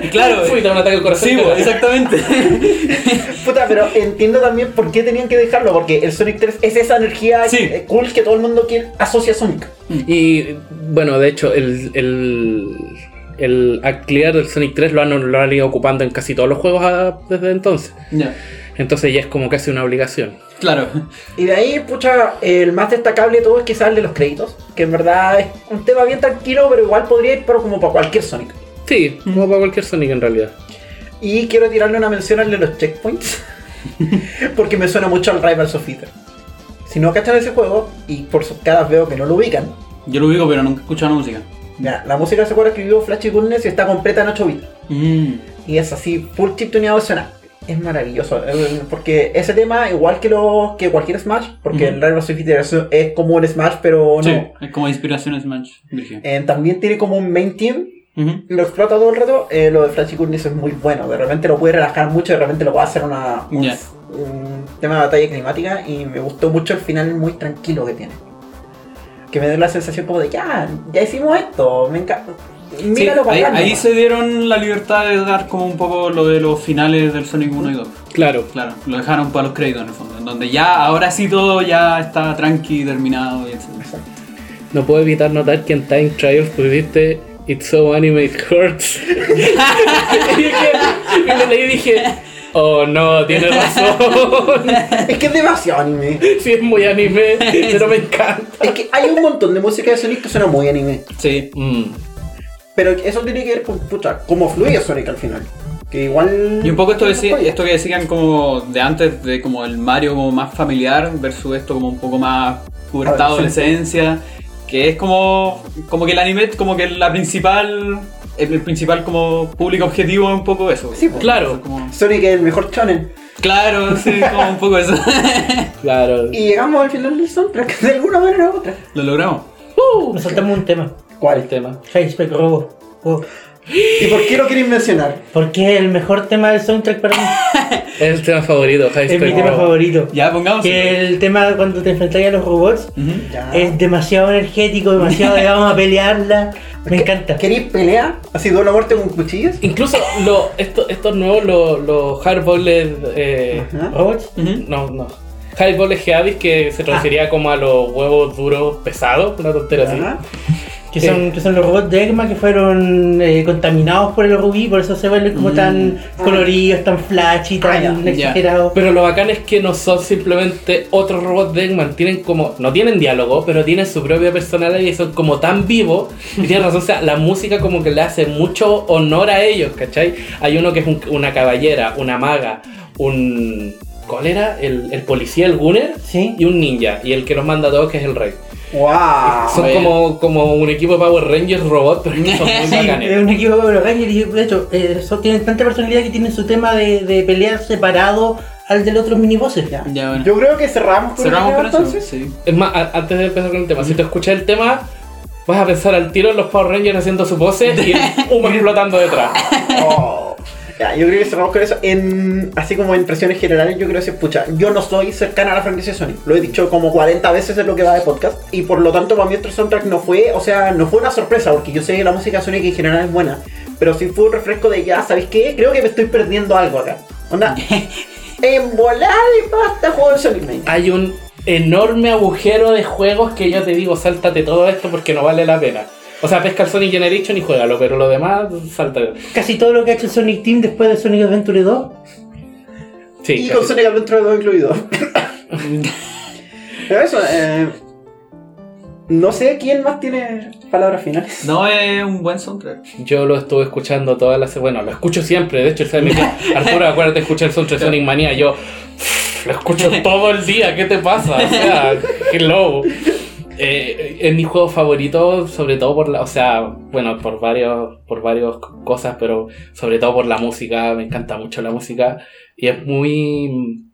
S3: que
S2: claro,
S3: Fui, te da un ataque al corazón.
S2: Sí, pues, exactamente.
S1: Puta, pero entiendo también por qué tenían que dejarlo. Porque el Sonic 3 es esa energía
S2: Sí.
S1: cool que todo el mundo quiere, asocia a Sonic.
S3: Y bueno, de hecho, el, el, el Act Clear del Sonic 3 lo han, lo han ido ocupando en casi todos los juegos ah, desde entonces. Entonces ya es como casi una obligación.
S2: claro.
S1: Y de ahí, pucha, el más destacable de todo es quizás el de los créditos. Que en verdad es un tema bien tranquilo, pero igual podría ir pero como para cualquier Sonic.
S3: Sí, como para cualquier Sonic en realidad.
S1: Y quiero tirarle una mención al de los checkpoints. porque me suena mucho al Rivals of Ether. Si no cachan ese juego, y por sus caras veo que no lo ubican,
S2: Yo lo ubico, pero nunca he escuchado la música.
S1: Ya, la música se acuerda que escribió Flashy Goodness y está completa en 8 bits.
S2: Mm.
S1: Y es así, full chip tuneado suena. Es maravilloso. eh, Porque ese tema, igual que lo que cualquier Smash, porque
S2: Ujú.
S1: el Rivals of es, es como un Smash, pero no.
S2: Sí, es como inspiración Smash.
S1: Eh, también tiene como un main team lo explota todo el rato, eh, lo de Flashy Goodness es muy bueno. De repente lo puede relajar mucho, de repente lo puede hacer una, un tema de batalla climática y me gustó mucho el final muy tranquilo que tiene. Que me dio la sensación como de ya, ya hicimos esto, me encanta.
S2: Sí,
S1: Mira lo
S2: ahí, ahí se dieron la libertad de dar como un poco lo de los finales del Sonic 1 y 2.
S3: Claro.
S2: Claro, lo dejaron para los créditos en el fondo, en donde ya, ahora sí todo ya está tranqui, terminado y etc.
S3: No puedo evitar notar que en Time Trials pusiste It's so anime it hurts. y, leí y dije, oh no, tiene razón.
S1: Es que es demasiado anime.
S3: sí, es muy anime, pero me encanta.
S1: Es que hay un montón de música de Sonic que suena muy anime.
S2: Sí.
S3: Mm.
S1: Pero eso tiene que ver con, pucha, cómo fluye Sonic al final. Que igual.
S2: Y un poco esto, deci- esto que decían como de antes, de como el Mario como más familiar versus esto como un poco más pubertad, adolescencia, que es como, como que el anime, como que la principal, el, el principal como público objetivo es un poco eso.
S1: Sí, pues.
S3: Claro.
S2: Como-
S1: Sonic es el mejor shonen.
S2: claro, sí, como un poco eso.
S3: Claro.
S1: Y llegamos al final del soundtrack de alguna manera u otra.
S2: Lo logramos.
S4: Nos saltamos un tema.
S1: ¿Cuál?
S3: El tema.
S4: Spec Robo. Oh,
S1: ¿Y por qué lo queréis mencionar?
S4: porque es el mejor tema del soundtrack para mí.
S3: Es el tema favorito, High
S4: es mi tema favorito.
S2: Ya, pongamos.
S4: Que el tema cuando te enfrentas a los robots es demasiado energético, demasiado de vamos a pelearla. Me encanta.
S1: ¿Queréis pelear? ¿Así duelo a muerte con cuchillos?
S3: Incluso lo, esto- estos nuevos, los, Hardboiled. Eh.
S4: ¿Robots?
S3: No, no. Hardboiled Heavis, que se refería como a los huevos duros pesados, una tontera así.
S4: Que son, que son los robots de Eggman que fueron eh, contaminados por el rubí, por eso se vuelven como tan coloridos, tan flashy, tan
S1: Ah, ya.
S2: Ya.
S4: exagerados.
S3: Pero lo bacán es que no son simplemente otros robots de Eggman, tienen como, no tienen diálogo, pero tienen su propia personalidad y son como tan vivos. Y tienes razón, o sea, la música como que le hace mucho honor a ellos, ¿cachai? Hay uno que es un- una caballera, una maga, un... ¿Cuál era? El, el policía, el gunner,
S4: Sí.
S3: y un ninja. Y el que los manda a todos, que es el rey.
S1: ¡Wow!
S3: Son como, como un equipo de Power Rangers robot, pero son muy
S4: Sí,
S3: bacanes.
S4: es un equipo de Power Rangers y de hecho eh, son- tienen tanta personalidad que tienen su tema de, de pelear separado al del otro minibosses.
S1: Ya.
S2: Ya, bueno.
S1: Yo creo que cerramos con
S2: Cerramos
S1: el tema, entonces.
S2: Sí.
S3: Es más, a- antes de empezar con el tema, si te escuchas el tema, vas a pensar al tiro en los Power Rangers haciendo su pose y el humo explotando detrás.
S1: Oh. Ya, yo creo que cerramos con eso. En, así como en impresiones generales, yo creo que pucha, yo no soy cercana a la franquicia de Sonic. Lo he dicho como 40 veces en lo que va de podcast. Y por lo tanto, para mí este soundtrack no fue, o sea, no fue una sorpresa, porque yo sé que la música de Sonic en general es buena. Pero sí fue un refresco de ya, ¿sabéis qué? Creo que me estoy perdiendo algo acá. Onda, en volar y basta juego de Sonic Mania.
S3: Hay un enorme agujero de juegos que yo te digo, sáltate todo esto porque no vale la pena. O sea, pesca el Sonic Generation y juégalo, pero lo demás, salta.
S4: Casi todo lo que ha hecho Sonic Team después de Sonic Adventure 2.
S3: Sí,
S1: y con Sonic Adventure 2 incluido. Pero eso, eh, no sé quién más tiene palabras finales.
S2: No es un buen soundtrack.
S3: Yo lo estuve escuchando todas las Bueno, lo escucho siempre. De hecho, el me dice, Arturo, acuérdate de escuchar el soundtrack de Sonic Manía. Yo lo escucho todo el día. ¿Qué te pasa? O sea, hello. Eh, es mi juego favorito, sobre todo por la, o sea, bueno, por varios, por varias cosas, pero sobre todo por la música, me encanta mucho la música y es muy,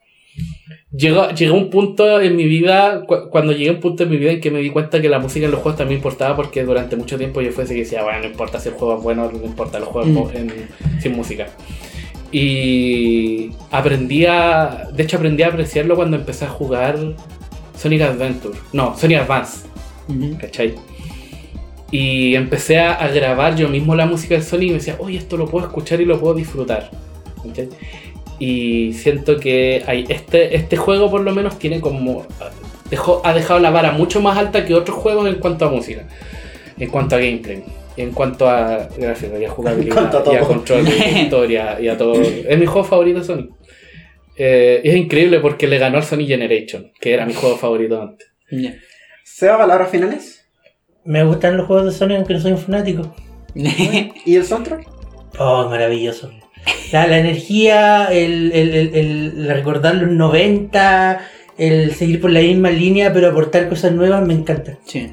S3: llegó, llegó un punto en mi vida, cu- cuando llegué a un punto en mi vida en que me di cuenta que la música en los juegos también importaba porque durante mucho tiempo yo fuese que decía, bueno, no importa si el juego es bueno, no importa los juegos
S4: Mm.
S3: en- sin música. Y aprendí a, de hecho aprendí a apreciarlo cuando empecé a jugar Sonic Adventure. No, Sonic Advance, ¿cachai? Y empecé a, a grabar yo mismo la música del Sonic y me decía, oye, esto lo puedo escuchar y lo puedo disfrutar. ¿cachai? Y siento que hay, este, este juego por lo menos tiene como... Dejó, ha dejado la vara mucho más alta que otros juegos en cuanto a música, en cuanto a gameplay, en cuanto a gráficos y a jugabilidad, y a control, y a historia, y a todo. Es mi juego favorito de Sonic. Eh, es increíble porque le ganó al Sonic Generation, que era mi juego favorito antes.
S2: Ya.
S1: ¿Seba, palabras finales?
S4: Me gustan los juegos de Sonic aunque no soy un fanático.
S1: ¿Y el soundtrack?
S4: Oh, maravilloso. La, la energía, el, el, el, el recordar los 90, el seguir por la misma línea pero aportar cosas nuevas, me encanta.
S2: Sí.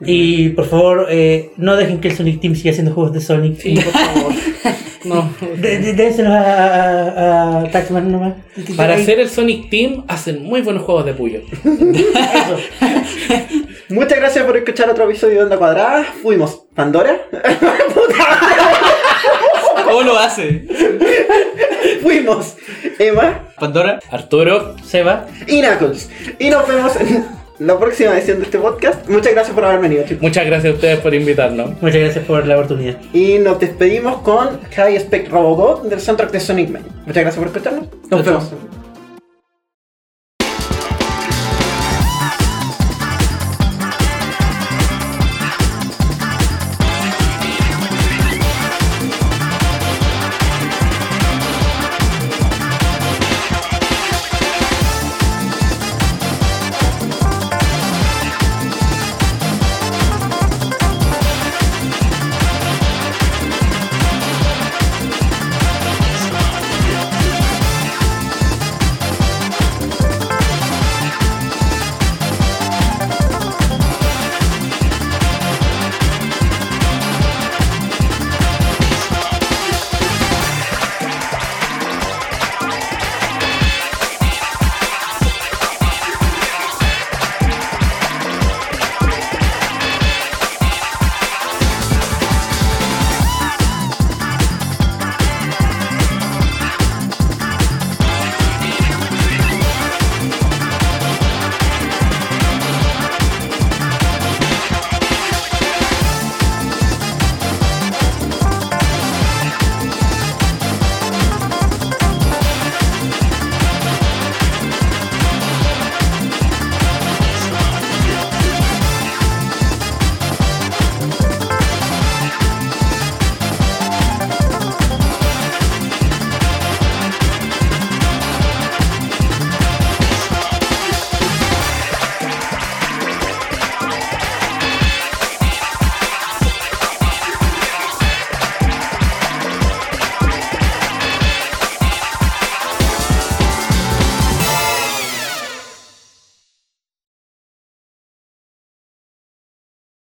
S4: Y por favor, eh, no dejen que el Sonic Team siga haciendo juegos de Sonic.
S3: Sí, por favor. No.
S4: Dénselos a, a, a Taxman nomás.
S3: Para hacer el Sonic Team hacen muy buenos juegos de Puyo.
S1: Muchas gracias por escuchar otro episodio de Onda Cuadrada. Fuimos Pandora.
S2: ¿Cómo lo hace?
S1: Fuimos Emma
S2: Pandora.
S3: Arturo,
S4: Seba.
S1: y Knuckles. Y nos vemos en la próxima edición de este podcast. Muchas gracias por haber venido, chicos.
S3: muchas gracias a ustedes por invitarnos.
S4: Muchas gracias por la oportunidad.
S1: Y nos despedimos con High Spec Robocop del soundtrack de Sonic Man. Muchas gracias por escucharnos. Nos vemos.